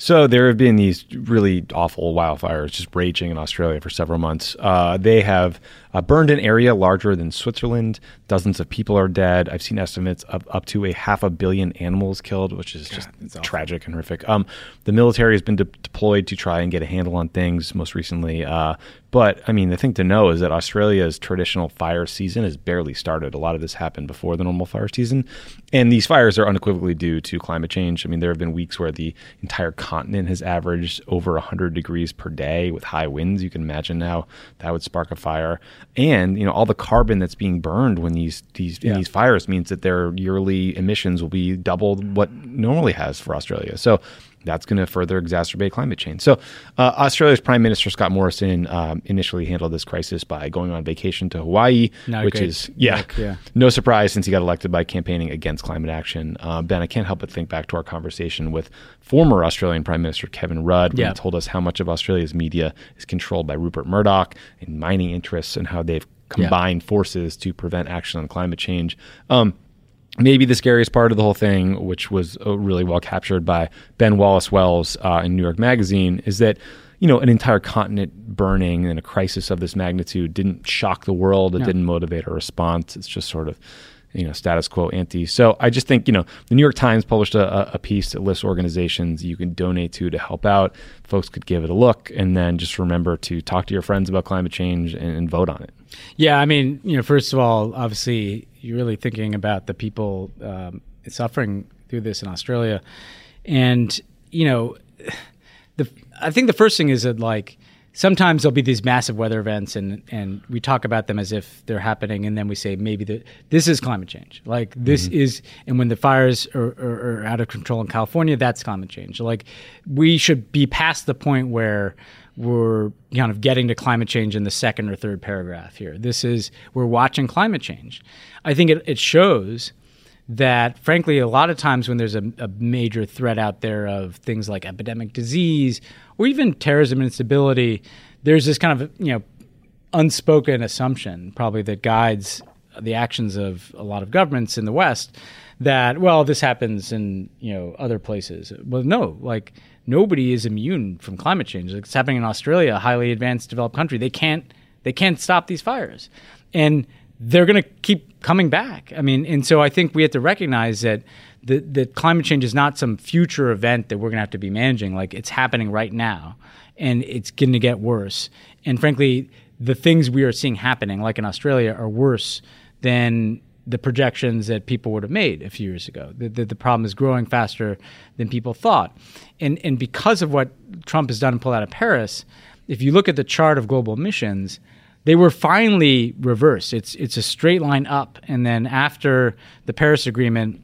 So there have been these really awful wildfires just raging in Australia for several months. Uh, they have uh, burned an area larger than Switzerland. Dozens of people are dead. I've seen estimates of up to a half a billion animals killed, which is just tragic and horrific. Um, the military has been de- deployed to try and get a handle on things. Most recently, uh, but I mean, the thing to know is that Australia's traditional fire season has barely started. A lot of this happened before the normal fire season, and these fires are unequivocally due to climate change. I mean, there have been weeks where the entire continent has averaged over 100 degrees per day with high winds. You can imagine how that would spark a fire, and you know all the carbon that's being burned when these these yeah. these fires means that their yearly emissions will be double what normally has for Australia. So that's going to further exacerbate climate change. So, uh, Australia's Prime Minister Scott Morrison um, initially handled this crisis by going on vacation to Hawaii, Not which is yeah, yeah, no surprise since he got elected by campaigning against climate action. Uh, ben, I can't help but think back to our conversation with former Australian Prime Minister Kevin Rudd when yeah. he told us how much of Australia's media is controlled by Rupert Murdoch and mining interests and how they've combined yeah. forces to prevent action on climate change. Um, maybe the scariest part of the whole thing, which was uh, really well captured by Ben Wallace Wells uh, in New York Magazine, is that you know an entire continent burning in a crisis of this magnitude didn't shock the world. It no. didn't motivate a response. It's just sort of you know status quo ante. So I just think you know the New York Times published a, a, piece that lists organizations you can donate to to help out. Folks could give it a look, and then just remember to talk to your friends about climate change and, and vote on it. Yeah, I mean, you know, first of all, obviously, you're really thinking about the people um, suffering through this in Australia, and you know, [SIGHS] the I think the first thing is that like sometimes there'll be these massive weather events and and we talk about them as if they're happening and then we say maybe that this is climate change like this mm-hmm. is and when the fires are, are, are, out of control in california that's climate change like we should be past the point where we're kind of getting to climate change in the second or third paragraph here. This is we're watching climate change. I think it, it shows that, frankly, a lot of times when there's a, a, major threat out there of things like epidemic disease or even terrorism and instability, there's this kind of you know unspoken assumption probably that guides the actions of a lot of governments in the West that well this happens in you know other places. Well, no, like nobody is immune from climate change. It's happening in Australia, a highly advanced developed country. They can't they can't stop these fires, and they're going to keep coming back. I mean, and so I think we have to recognize that the, that climate change is not some future event that we're going to have to be managing. Like it's happening right now, and it's going to get worse. And frankly, the things we are seeing happening, like in Australia, are worse than the projections that people would have made a few years ago. The, the, the, problem is growing faster than people thought. And, and because of what Trump has done and pulled out of Paris, if you look at the chart of global emissions, they were finally reversed. It's, it's a straight line up. And then after the Paris Agreement,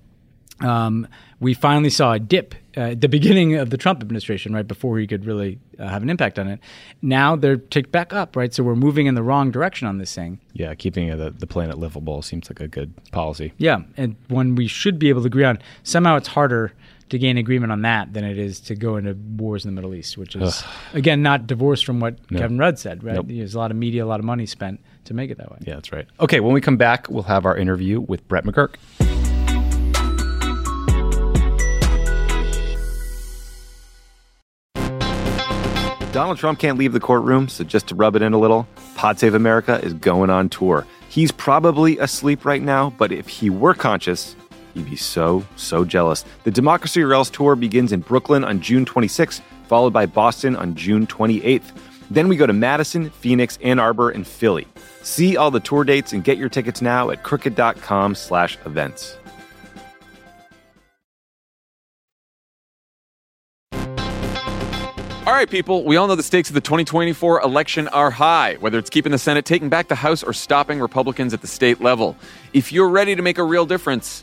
um, we finally saw a dip uh, at the [LAUGHS] beginning of the Trump administration, right before he could really uh, have an impact on it. Now they're ticked back up, right? So we're moving in the wrong direction on this thing. Yeah, keeping the, the planet livable seems like a good policy. Yeah, and when we should be able to agree on, somehow it's harder to gain agreement on that than it is to go into wars in the Middle East, which is again not divorced from what no. Kevin Rudd said. Right, nope. there's a lot of media, a lot of money spent to make it that way. Yeah, that's right. Okay, when we come back, we'll have our interview with Brett McGurk. Donald Trump can't leave the courtroom, so just to rub it in a little, Pod Save America is going on tour. He's probably asleep right now, but if he were conscious, he'd be so, so jealous. The Democracy Else tour begins in Brooklyn on June 26th, followed by Boston on June 28th. Then we go to Madison, Phoenix, Ann Arbor, and Philly. See all the tour dates and get your tickets now at crooked.com slash events. All right, people, we all know the stakes of the 2024 election are high, whether it's keeping the Senate, taking back the House, or stopping Republicans at the state level. If you're ready to make a real difference,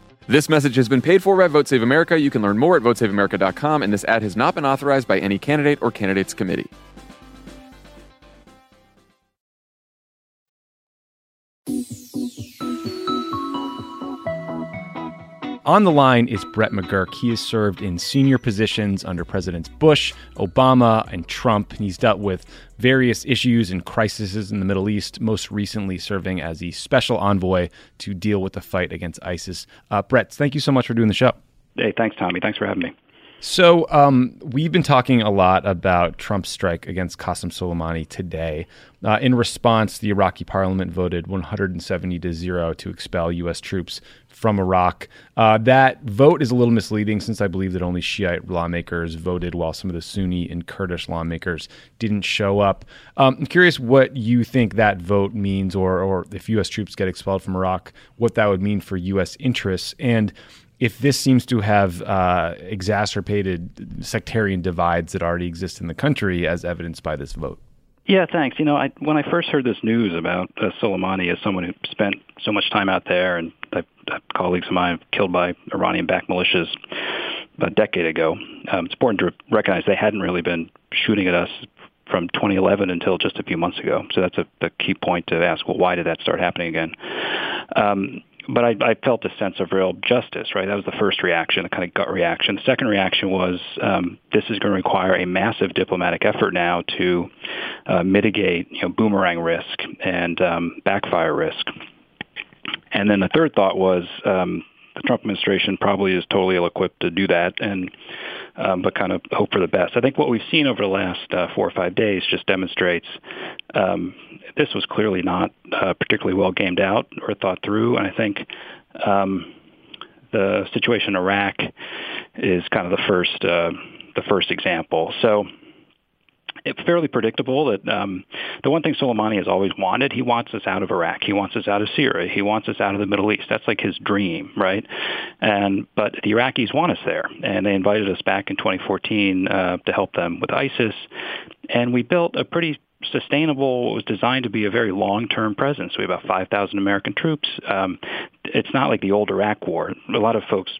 This message has been paid for by Vote Save America. You can learn more at votesaveamerica.com, and this ad has not been authorized by any candidate or candidates committee. On the line is Brett McGurk. He has served in senior positions under Presidents Bush, Obama, and Trump. and He's dealt with various issues and crises in the Middle East, most recently serving as the special envoy to deal with the fight against ISIS. Uh, Brett, thank you so much for doing the show. Hey, thanks, Tommy. Thanks for having me. So, um, we've been talking a lot about Trump's strike against Qassem Soleimani today. Uh, in response, the Iraqi parliament voted 170 to 0 to expel U.S. troops from Iraq. Uh, that vote is a little misleading since I believe that only Shiite lawmakers voted while some of the Sunni and Kurdish lawmakers didn't show up. Um, I'm curious what you think that vote means, or, or if U.S. troops get expelled from Iraq, what that would mean for U.S. interests. And if this seems to have uh, exacerbated sectarian divides that already exist in the country, as evidenced by this vote. Yeah, thanks. You know, I, when I first heard this news about uh, Soleimani as someone who spent so much time out there, and I've, I've colleagues of mine killed by Iranian-backed militias a decade ago, um, it's important to recognize they hadn't really been shooting at us from 2011 until just a few months ago. So that's a, the key point to ask. Well, why did that start happening again? Um, but I, I felt a sense of real justice, right? That was the first reaction, a kind of gut reaction. The second reaction was um, this is going to require a massive diplomatic effort now to uh, mitigate, you know, boomerang risk and um, backfire risk. And then the third thought was um, the Trump administration probably is totally ill-equipped to do that, and um, but kind of hope for the best. I think what we've seen over the last uh, four or five days just demonstrates um, this was clearly not uh, particularly well gamed out or thought through, and I think um, the situation in Iraq is kind of the first uh, the first example. So it's fairly predictable that um, the one thing Soleimani has always wanted, he wants us out of Iraq, he wants us out of Syria, he wants us out of the Middle East. That's like his dream, right? And but the Iraqis want us there, and they invited us back in 2014 uh, to help them with ISIS, and we built a pretty sustainable. It was designed to be a very long-term presence. We have about 5,000 American troops. Um, it's not like the old Iraq War. A lot of folks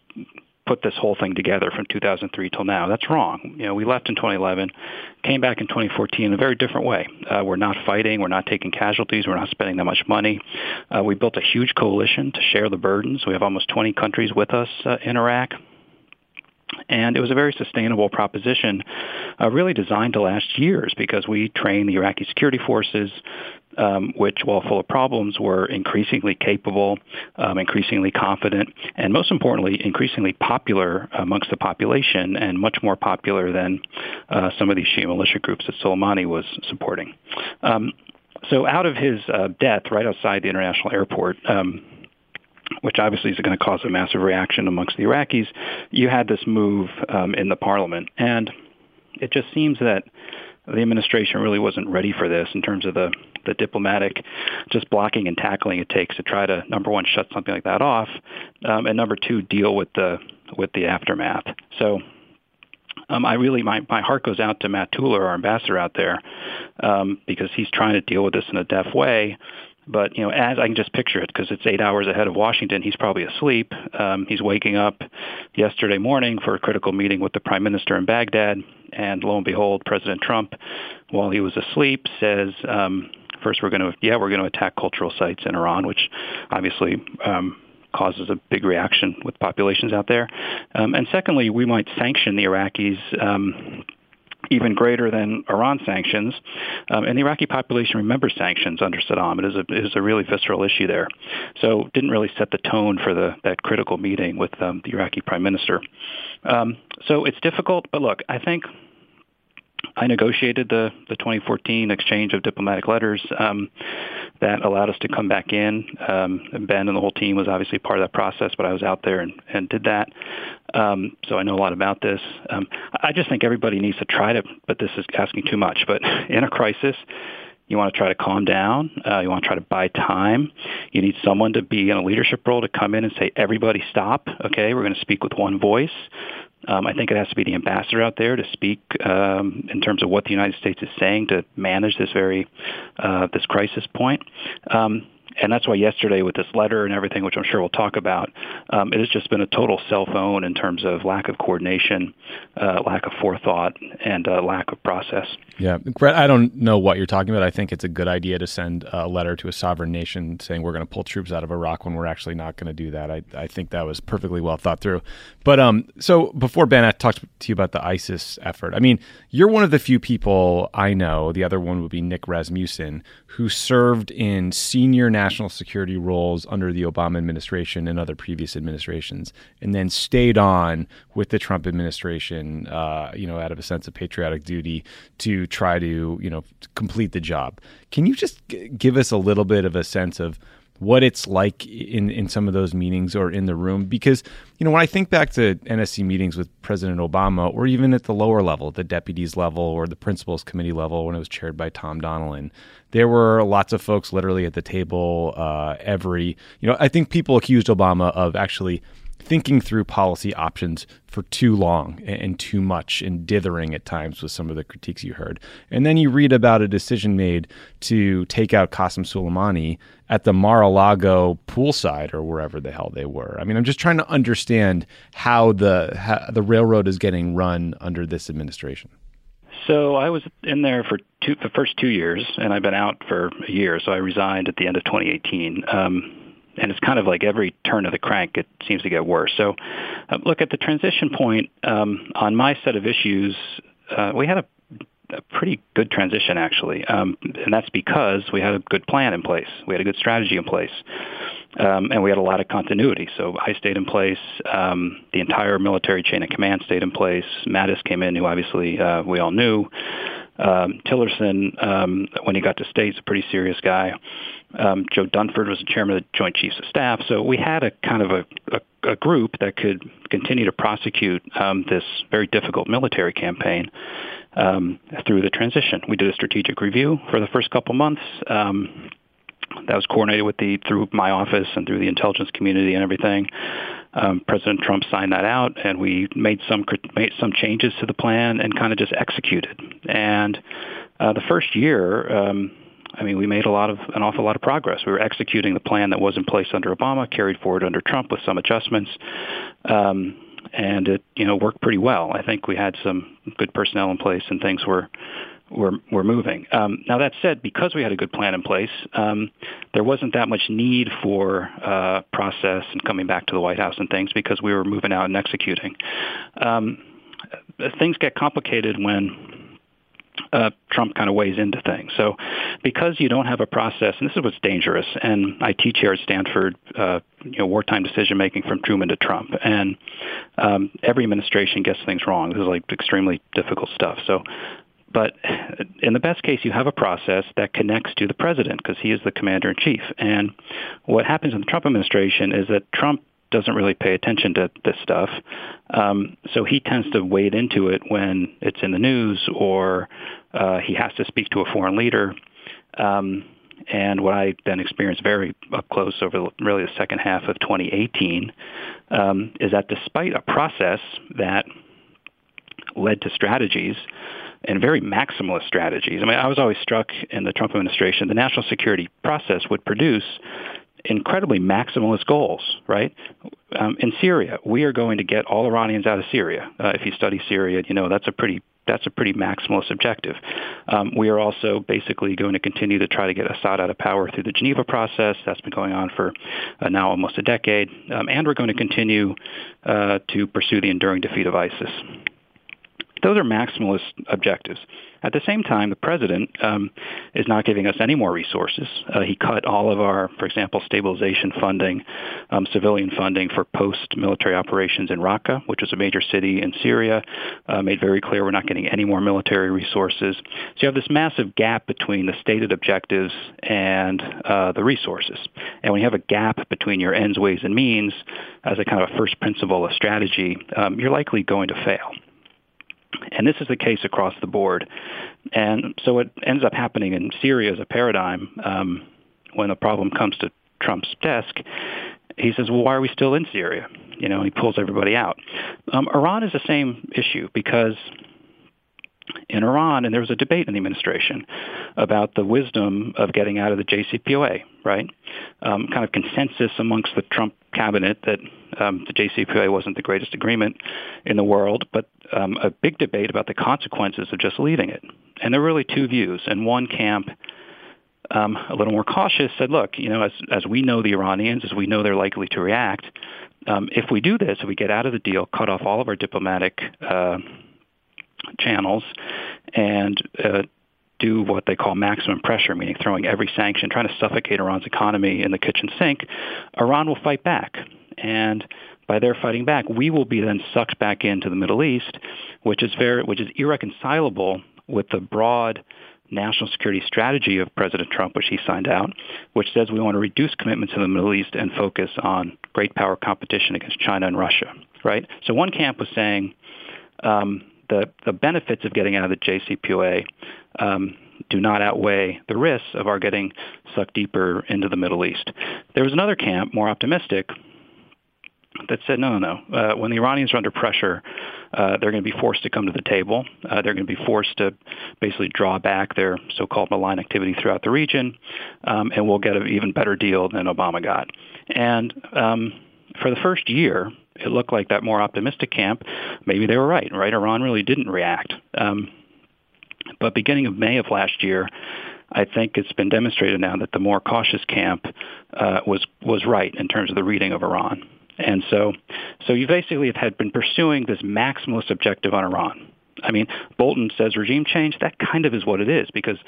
put this whole thing together from 2003 till now. That's wrong. You know, we left in 2011, came back in 2014 in a very different way. Uh, we're not fighting. We're not taking casualties. We're not spending that much money. Uh, we built a huge coalition to share the burdens. We have almost 20 countries with us uh, in Iraq. And it was a very sustainable proposition, uh, really designed to last years because we trained the Iraqi security forces, um, which, while full of problems, were increasingly capable, um, increasingly confident, and most importantly, increasingly popular amongst the population and much more popular than uh, some of these Shia militia groups that Soleimani was supporting. Um, so out of his uh, death right outside the international airport, um, which obviously is going to cause a massive reaction amongst the Iraqis, you had this move um, in the parliament. And it just seems that the administration really wasn't ready for this in terms of the, the diplomatic just blocking and tackling it takes to try to number one shut something like that off um, and number two deal with the with the aftermath so um, I really my, my heart goes out to Matt Tueller, our ambassador out there, um, because he's trying to deal with this in a deaf way. But you know, as I can just picture it, because it's eight hours ahead of Washington, he's probably asleep. Um, he's waking up yesterday morning for a critical meeting with the prime minister in Baghdad, and lo and behold, President Trump, while he was asleep, says, um, first we're going to, yeah, we're going to attack cultural sites in Iran, which obviously um, causes a big reaction with populations out there. Um, and secondly, we might sanction the Iraqis. Um, even greater than Iran sanctions. Um, and the Iraqi population remembers sanctions under Saddam. It is a, it is a really visceral issue there. So didn't really set the tone for the, that critical meeting with um, the Iraqi prime minister. Um, so it's difficult, but look, I think I negotiated the, the 2014 exchange of diplomatic letters um, that allowed us to come back in. Um, ben and the whole team was obviously part of that process, but I was out there and, and did that. Um, so I know a lot about this. Um, I just think everybody needs to try to, but this is asking too much. But [LAUGHS] in a crisis, you want to try to calm down. Uh, you want to try to buy time. You need someone to be in a leadership role to come in and say, everybody stop. Okay, we're going to speak with one voice Um, I think it has to be the ambassador out there to speak um, in terms of what the United States is saying to manage this very uh, this crisis point. Um, and that's why yesterday with this letter and everything, which I'm sure we'll talk about, um, it has just been a total cell phone in terms of lack of coordination, uh, lack of forethought, and uh, lack of process. Yeah, I don't know what you're talking about. I think it's a good idea to send a letter to a sovereign nation saying we're going to pull troops out of Iraq when we're actually not going to do that. I, I think that was perfectly well thought through. But um, so before Ben, I talked to you about the ISIS effort. I mean, you're one of the few people I know. The other one would be Nick Rasmussen, who served in senior national security roles under the Obama administration and other previous administrations, and then stayed on with the Trump administration. Uh, you know, out of a sense of patriotic duty to try to you know complete the job. Can you just g- give us a little bit of a sense of what it's like in in some of those meetings or in the room because you know when I think back to NSC meetings with President Obama or even at the lower level the deputies level or the principals committee level when it was chaired by Tom Donilon there were lots of folks literally at the table uh, every you know I think people accused Obama of actually thinking through policy options for too long and too much and dithering at times with some of the critiques you heard. And then you read about a decision made to take out Qassem Soleimani at the Mar-a-Lago poolside or wherever the hell they were. I mean, I'm just trying to understand how the how the railroad is getting run under this administration. So I was in there for two, the first two years, and I've been out for a year. So I resigned at the end of 2018. Um, and it's kind of like every turn of the crank, it seems to get worse. So, uh, look at the transition point um, on my set of issues. Uh, we had a, a pretty good transition actually, um, and that's because we had a good plan in place. We had a good strategy in place. Um, and we had a lot of continuity. So I stayed in place. Um, the entire military chain of command stayed in place. Mattis came in, who obviously uh, we all knew. Um, Tillerson, um, when he got to state, is a pretty serious guy. Um, Joe Dunford was the chairman of the Joint Chiefs of Staff. So we had a kind of a, a, a group that could continue to prosecute um, this very difficult military campaign um, through the transition. We did a strategic review for the first couple months. Um, that was coordinated with the through my office and through the intelligence community and everything. Um, President Trump signed that out, and we made some made some changes to the plan and kind of just executed. And uh, the first year, um, I mean, we made a lot of an awful lot of progress. We were executing the plan that was in place under Obama, carried forward under Trump with some adjustments, um, and it you know worked pretty well. I think we had some good personnel in place, and things were were were moving. Um, now that said, because we had a good plan in place, um, there wasn't that much need for uh, process and coming back to the White House and things because we were moving out and executing. Um, things get complicated when uh, Trump kind of weighs into things. So because you don't have a process, and this is what's dangerous, and I teach here at Stanford, uh, you know, wartime decision making from Truman to Trump, and um, every administration gets things wrong. This is like extremely difficult stuff. So but in the best case, you have a process that connects to the president because he is the commander in chief. And what happens in the Trump administration is that Trump doesn't really pay attention to this stuff. Um, so he tends to wade into it when it's in the news or uh, he has to speak to a foreign leader. Um, and what I then experienced very up close over really the second half of 2018 um, is that despite a process that led to strategies and very maximalist strategies. I mean, I was always struck in the Trump administration, the national security process would produce incredibly maximalist goals, right? Um, in Syria, we are going to get all Iranians out of Syria. Uh, if you study Syria, you know that's a pretty that's a pretty maximalist objective. Um, we are also basically going to continue to try to get Assad out of power through the Geneva process. That's been going on for uh, now almost a decade. Um, and we're going to continue uh, to pursue the enduring defeat of ISIS. Those are maximalist objectives. At the same time, the president um, is not giving us any more resources. Uh, he cut all of our, for example, stabilization funding, um, civilian funding for post-military operations in Raqqa, which is a major city in Syria. Uh, made very clear we're not getting any more military resources. So you have this massive gap between the stated objectives and uh, the resources. And when you have a gap between your ends, ways, and means as a kind of a first principle of strategy, um, you're likely going to fail. And this is the case across the board. And so what ends up happening in Syria as a paradigm um, when the problem comes to Trump's desk he says, well, why are we still in Syria? You know, he pulls everybody out. Um, Iran is the same issue because in Iran, and there was a debate in the administration about the wisdom of getting out of the JCPOA, right? Um, kind of consensus amongst the Trump cabinet that um, the JCPOA wasn't the greatest agreement in the world, but um, a big debate about the consequences of just leaving it. And there were really two views. And one camp, um, a little more cautious, said, look, you know, as, as we know the Iranians, as we know they're likely to react, um, if we do this, if we get out of the deal, cut off all of our diplomatic uh, channels, and uh, do what they call maximum pressure, meaning throwing every sanction, trying to suffocate Iran's economy in the kitchen sink, Iran will fight back. And by their fighting back, we will be then sucked back into the Middle East, which is very, which is irreconcilable with the broad national security strategy of President Trump, which he signed out, which says we want to reduce commitments in the Middle East and focus on great power competition against China and Russia. Right. So one camp was saying um, the the benefits of getting out of the JCPOA um, do not outweigh the risks of our getting sucked deeper into the Middle East. There was another camp, more optimistic, that said, no, no, no. Uh, when the Iranians are under pressure, uh, they're going to be forced to come to the table. Uh, they're going to be forced to basically draw back their so-called malign activity throughout the region, um, and we'll get an even better deal than Obama got. And um, for the first year, it looked like that more optimistic camp, maybe they were right, right? Iran really didn't react. Um, but beginning of May of last year, I think it's been demonstrated now that the more cautious camp uh, was was right in terms of the reading of Iran. And so, so you basically have had been pursuing this maximalist objective on Iran. I mean, Bolton says regime change. That kind of is what it is because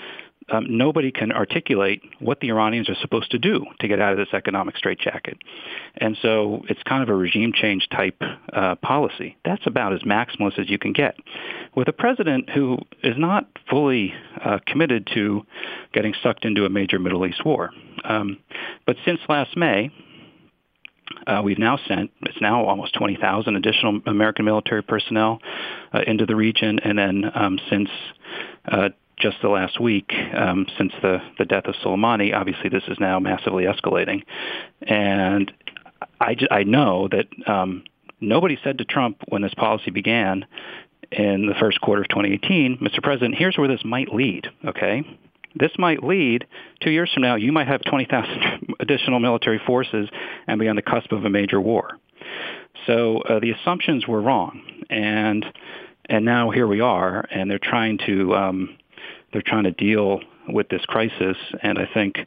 um, nobody can articulate what the Iranians are supposed to do to get out of this economic straitjacket. And so it's kind of a regime change type uh, policy. That's about as maximalist as you can get. With a president who is not fully uh, committed to getting sucked into a major Middle East war. Um, but since last May, uh, we've now sent, it's now almost 20,000 additional American military personnel uh, into the region. And then um, since uh, just the last week, um, since the, the death of Soleimani, obviously this is now massively escalating. And I, I know that um, nobody said to Trump when this policy began in the first quarter of 2018, Mr. President, here's where this might lead, okay? This might lead, two years from now, you might have 20,000 [LAUGHS] additional military forces and be on the cusp of a major war. So uh, the assumptions were wrong, and and now here we are, and they're trying to um, they're trying to deal with this crisis, and I think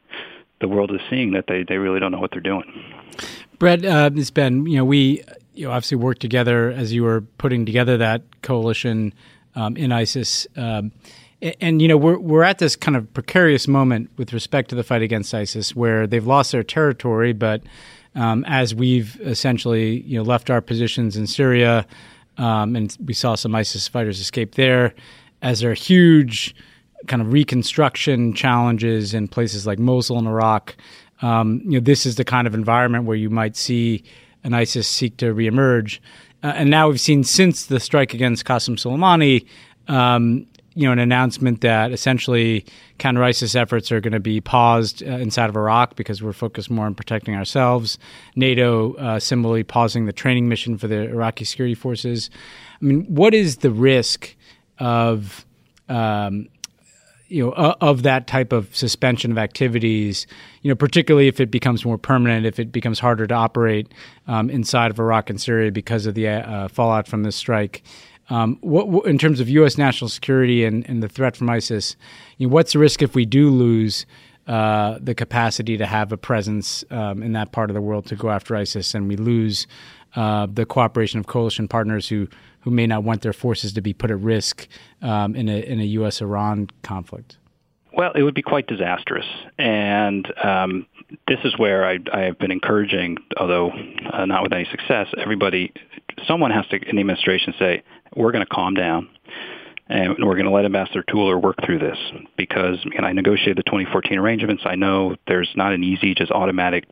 the world is seeing that they, they really don't know what they're doing. Brett, uh, it's been you know we you know, obviously worked together as you were putting together that coalition um, in ISIS. Um, and you know we're we're at this kind of precarious moment with respect to the fight against ISIS, where they've lost their territory, but um, as we've essentially you know left our positions in Syria, um, and we saw some ISIS fighters escape there, as there are huge kind of reconstruction challenges in places like Mosul and Iraq. Um, you know, this is the kind of environment where you might see an ISIS seek to reemerge. Uh, and now we've seen since the strike against Qassem Soleimani, um, you know, an announcement that essentially counter ISIS efforts are going to be paused uh, inside of Iraq because we're focused more on protecting ourselves. NATO uh, similarly pausing the training mission for the Iraqi security forces. I mean, what is the risk of um, you know uh, of that type of suspension of activities you know particularly if it becomes more permanent if it becomes harder to operate um, inside of Iraq and Syria because of the uh, fallout from this strike um, what, what, in terms of U.S. national security and, and the threat from ISIS, you know, what's the risk if we do lose uh, the capacity to have a presence um, in that part of the world to go after ISIS, and we lose uh, the cooperation of coalition partners who who may not want their forces to be put at risk um, in a in a U.S. Iran conflict? Well, it would be quite disastrous, and um, this is where I, I have been encouraging, although uh, not with any success. Everybody, someone has to in the administration say, we're going to calm down and we're going to let Ambassador Tueller work through this because and I negotiated the 2014 arrangements. I know there's not an easy, just automatic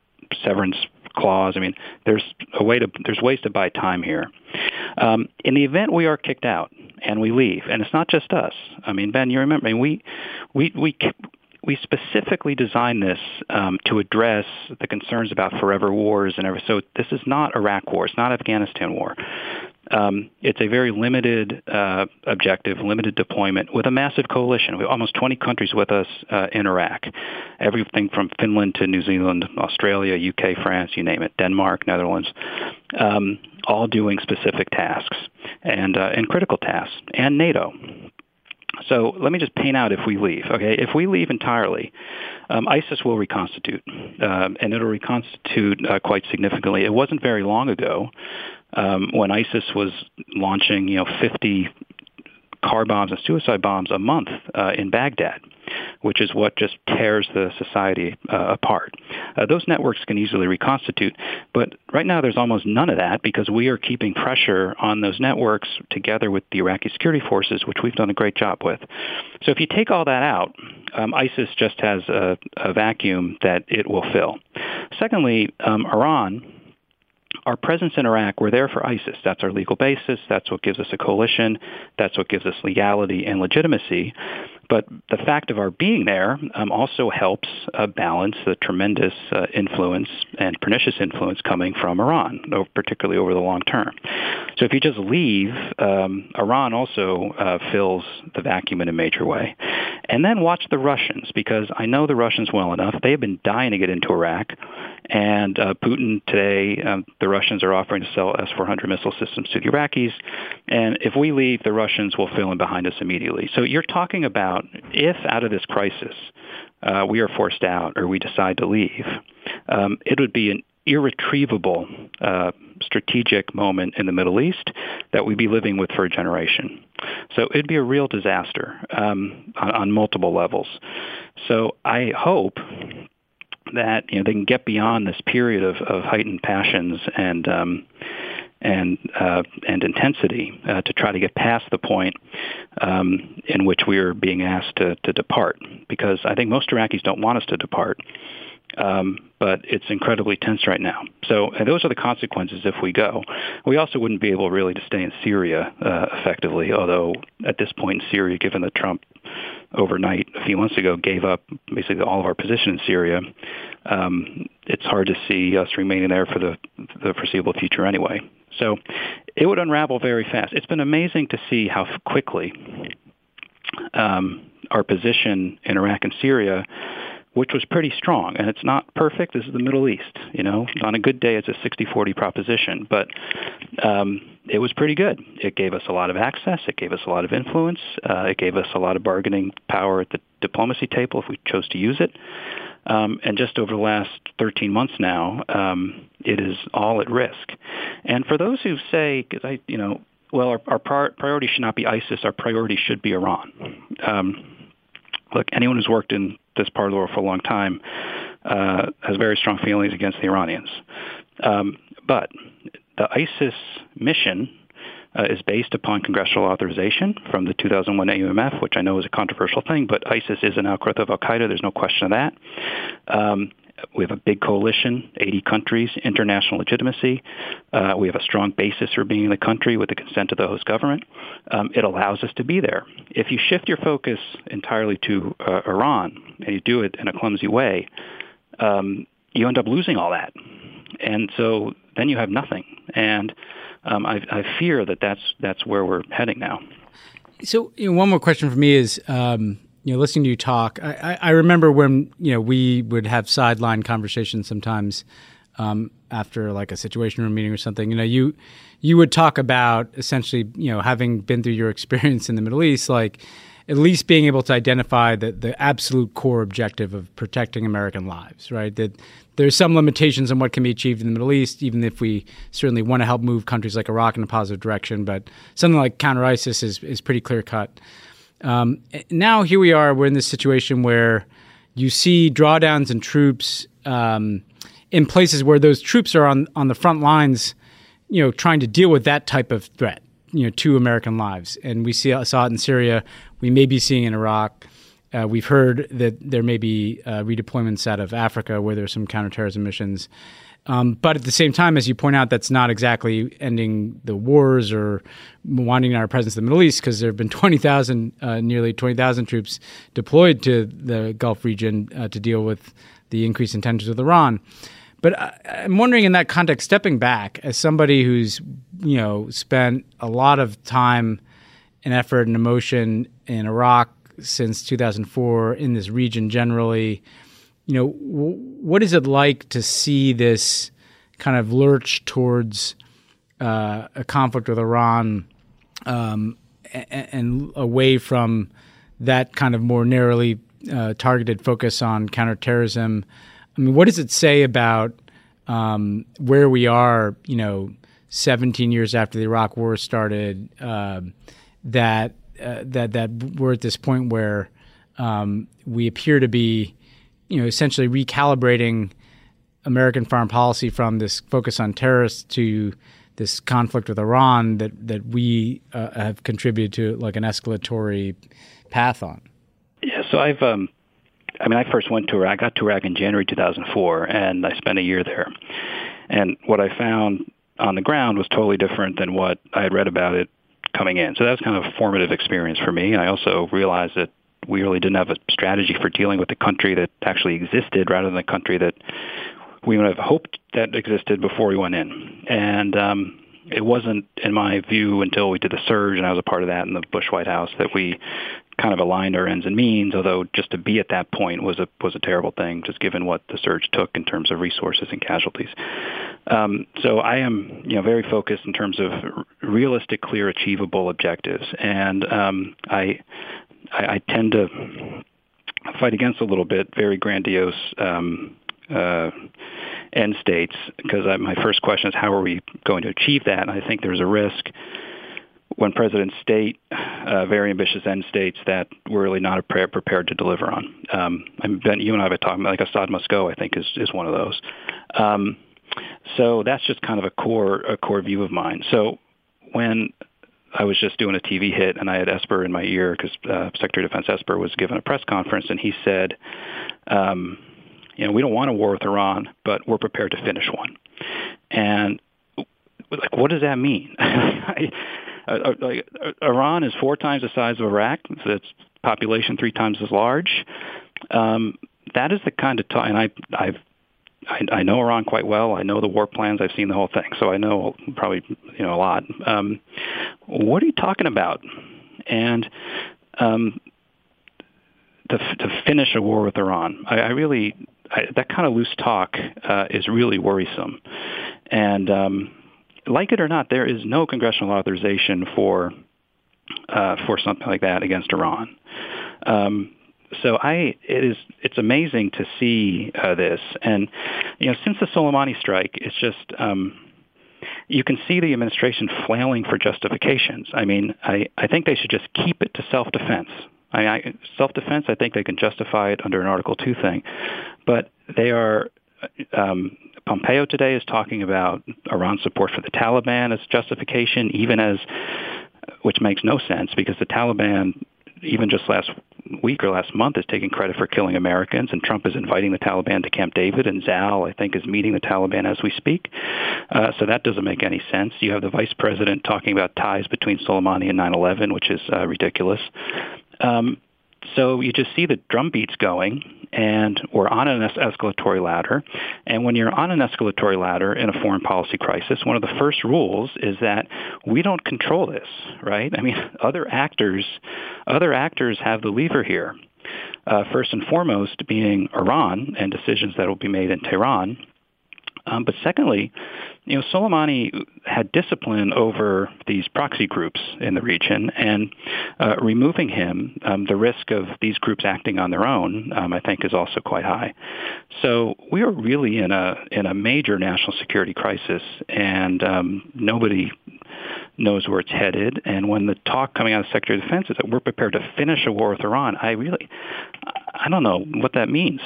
severance clause. I mean, there's a way to there's ways to buy time here. Um, in the event we are kicked out and we leave, and it's not just us. I mean, Ben, you remember? I mean, we we we we specifically designed this um, to address the concerns about forever wars and everything. So this is not Iraq war. It's not Afghanistan war. Um, it's a very limited uh, objective, limited deployment with a massive coalition. We have almost 20 countries with us uh, in Iraq. Everything from Finland to New Zealand, Australia, UK, France, you name it, Denmark, Netherlands, um, all doing specific tasks and uh, and critical tasks, and NATO. So let me just paint out if we leave. Okay, if we leave entirely, um, ISIS will reconstitute, um, and it'll reconstitute uh, quite significantly. It wasn't very long ago um, when ISIS was launching, you know, 50 car bombs and suicide bombs a month uh, in Baghdad, which is what just tears the society uh, apart. Uh, those networks can easily reconstitute, but right now there's almost none of that because we are keeping pressure on those networks together with the Iraqi security forces, which we've done a great job with. So if you take all that out, um, ISIS just has a, a, vacuum that it will fill. Secondly, um, Iran our presence in Iraq, we're there for ISIS. That's our legal basis. That's what gives us a coalition. That's what gives us legality and legitimacy. But the fact of our being there um, also helps uh, balance the tremendous uh, influence and pernicious influence coming from Iran, particularly over the long term. So if you just leave, um, Iran also uh, fills the vacuum in a major way. And then watch the Russians, because I know the Russians well enough. They have been dying to get into Iraq. And uh, Putin today, um, the Russians are offering to sell S-400 missile systems to the Iraqis. And if we leave, the Russians will fill in behind us immediately. So you're talking about if out of this crisis uh, we are forced out or we decide to leave, um, it would be an irretrievable uh, strategic moment in the Middle East that we'd be living with for a generation. So it'd be a real disaster um, on, on multiple levels. So I hope that you know they can get beyond this period of, of heightened passions and um, and uh, and intensity uh, to try to get past the point um, in which we are being asked to, to depart. Because I think most Iraqis don't want us to depart, um, but it's incredibly tense right now. So those are the consequences if we go. We also wouldn't be able really to stay in Syria uh, effectively, although at this point in Syria, given that Trump overnight a few months ago gave up basically all of our position in Syria, um, it's hard to see us remaining there for the, the foreseeable future anyway. So it would unravel very fast. It's been amazing to see how quickly um, our position in Iraq and Syria which was pretty strong. And it's not perfect. This is the Middle East. You know, on a good day, it's a 60-40 proposition, but um, it was pretty good. It gave us a lot of access. It gave us a lot of influence. Uh, it gave us a lot of bargaining power at the diplomacy table if we chose to use it. Um, and just over the last 13 months now, um, it is all at risk. And for those who say, because I, you know, well, our, our priority should not be ISIS. Our priority should be Iran. Um, look, anyone who's worked in this part of the world for a long time uh, has very strong feelings against the Iranians. Um, but the ISIS mission uh, is based upon congressional authorization from the 2001 AUMF, which I know is a controversial thing, but ISIS is an outgrowth of Al Qaeda. There's no question of that. Um, we have a big coalition, 80 countries, international legitimacy. Uh, we have a strong basis for being in the country with the consent of the host government. Um, it allows us to be there. If you shift your focus entirely to uh, Iran and you do it in a clumsy way, um, you end up losing all that. And so then you have nothing. And um, I, I, fear that that's, that's where we're heading now. So you know, one more question for me is, um, you know, listening to you talk, I, I, remember when you know we would have sideline conversations sometimes um, after like a situation room meeting or something. You know, you you would talk about essentially, you know, having been through your [LAUGHS] experience in the Middle East, like at least being able to identify the the absolute core objective of protecting American lives, right? That there's some limitations on what can be achieved in the Middle East, even if we certainly want to help move countries like Iraq in a positive direction. But something like counter ISIS is is pretty clear cut. Um, now here we are. We're in this situation where you see drawdowns and troops um, in places where those troops are on on the front lines, you know, trying to deal with that type of threat, you know, to American lives. And we see saw it in Syria. We may be seeing in Iraq. Uh, we've heard that there may be uh, redeployments out of Africa where there's some counterterrorism missions. Um, but at the same time, as you point out, that's not exactly ending the wars or winding our presence in the Middle East because there have been [LAUGHS] 20,000, uh, nearly 20,000 troops deployed to the Gulf region uh, to deal with the increased in tensions with Iran. But I, I'm wondering, in that context, stepping back as somebody who's you know spent a lot of time and effort and emotion in Iraq since 2004 in this region generally you know, w- what is it like to see this kind of lurch towards uh, a conflict with Iran um, and, and, away from that kind of more narrowly uh, targeted focus on counterterrorism? I mean, what does it say about um, where we are, you know, 17 years after the Iraq War started, uh, that uh, that that we're at this point where um, we appear to be you know, essentially recalibrating American foreign policy from this focus on terrorists to this conflict with Iran that that we uh, have contributed to like an escalatory path on. Yeah, so I've um, I mean, I first went to Iraq. I got to Iraq in January 2004, and I spent a year there. And what I found on the ground was totally different than what I had read about it coming in. So that was kind of a formative experience for me. And I also realized that we really didn't have a strategy for dealing with the country that actually existed rather than the country that we would have hoped that existed before we went in. And um, it wasn't, in my view, until we did the surge, and I was a part of that in the Bush White House, that we kind of aligned our ends and means. Although just to be at that point was a was a terrible thing, just given what the surge took in terms of resources and casualties. Um, so I am, you know, very focused in terms of realistic, clear, achievable objectives, and um, I I, I tend to fight against a little bit very grandiose um, uh, end states because my first question is how are we going to achieve that? And I think there's a risk when presidents state uh, very ambitious end states that we're really not prepared to deliver on. Um, and Ben, you and I have been talking about like Assad must go. I think is is one of those. Um, so that's just kind of a core a core view of mine. So when I was just doing a TV hit, and I had Esper in my ear because uh, Secretary of Defense Esper was giving a press conference, and he said, um, "You know, we don't want a war with Iran, but we're prepared to finish one." And like, what does that mean? [LAUGHS] Uh, uh, like, uh, Iran is four times the size of Iraq. So its population three times as large. Um, that is the kind of time, and I, I've I, I know Iran quite well. I know the war plans. I've seen the whole thing, so I know probably you know a lot. Um, what are you talking about? And um, to, to finish a war with Iran, I, I really I, that kind of loose talk uh, is really worrisome. And um, like it or not, there is no congressional authorization for uh, for something like that against Iran. Um, so I it is it's amazing to see uh, this, and you know since the Soleimani strike, it's just um, you can see the administration flailing for justifications. I mean, I I think they should just keep it to self defense. I, I self defense. I think they can justify it under an Article Two thing, but they are. Um, Pompeo today is talking about Iran's support for the Taliban as justification, even as which makes no sense because the Taliban even just last week or last month is taking credit for killing Americans, and Trump is inviting the Taliban to Camp David, and Zal, I think, is meeting the Taliban as we speak. Uh, so that doesn't make any sense. You have the vice president talking about ties between Soleimani and 9/11, which is uh, ridiculous. Um, so you just see the drum beats going, and we're on an escalatory ladder. And when you're on an escalatory ladder in a foreign policy crisis, one of the first rules is that we don't control this, right? I mean, [LAUGHS] other actors, other actors have the lever here. Uh, first and foremost, being Iran and decisions that will be made in Tehran. Um, but secondly, you know, Soleimani had discipline over these proxy groups in the region, and uh, removing him, um, the risk of these groups acting on their own, um, I think, is also quite high. So we are really in a in a major national security crisis, and um, nobody knows where it's headed. And when the talk coming out of the Secretary of Defense is that we're prepared to finish a war with Iran, I really, I don't know what that means.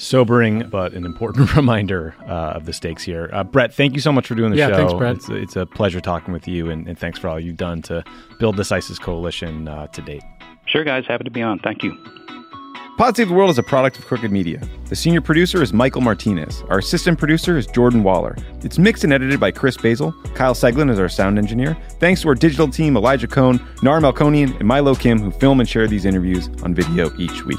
Sobering, but an important [LAUGHS] reminder uh, of the stakes here. Uh, Brett, thank you so much for doing the yeah, show. Thanks, Brett. It's, it's, a pleasure talking with you, and, and, thanks for all you've done to build this ISIS coalition uh, to date. Sure, guys. Happy to be on. Thank you. Pod Save the World is a product of Crooked Media. The senior producer is Michael Martinez. Our assistant producer is Jordan Waller. It's mixed and edited by Chris Basil. Kyle Seglin is our sound engineer. Thanks to our digital team, Elijah Cone, Nar Melkonian, and Milo Kim, who film and share these interviews on video each week.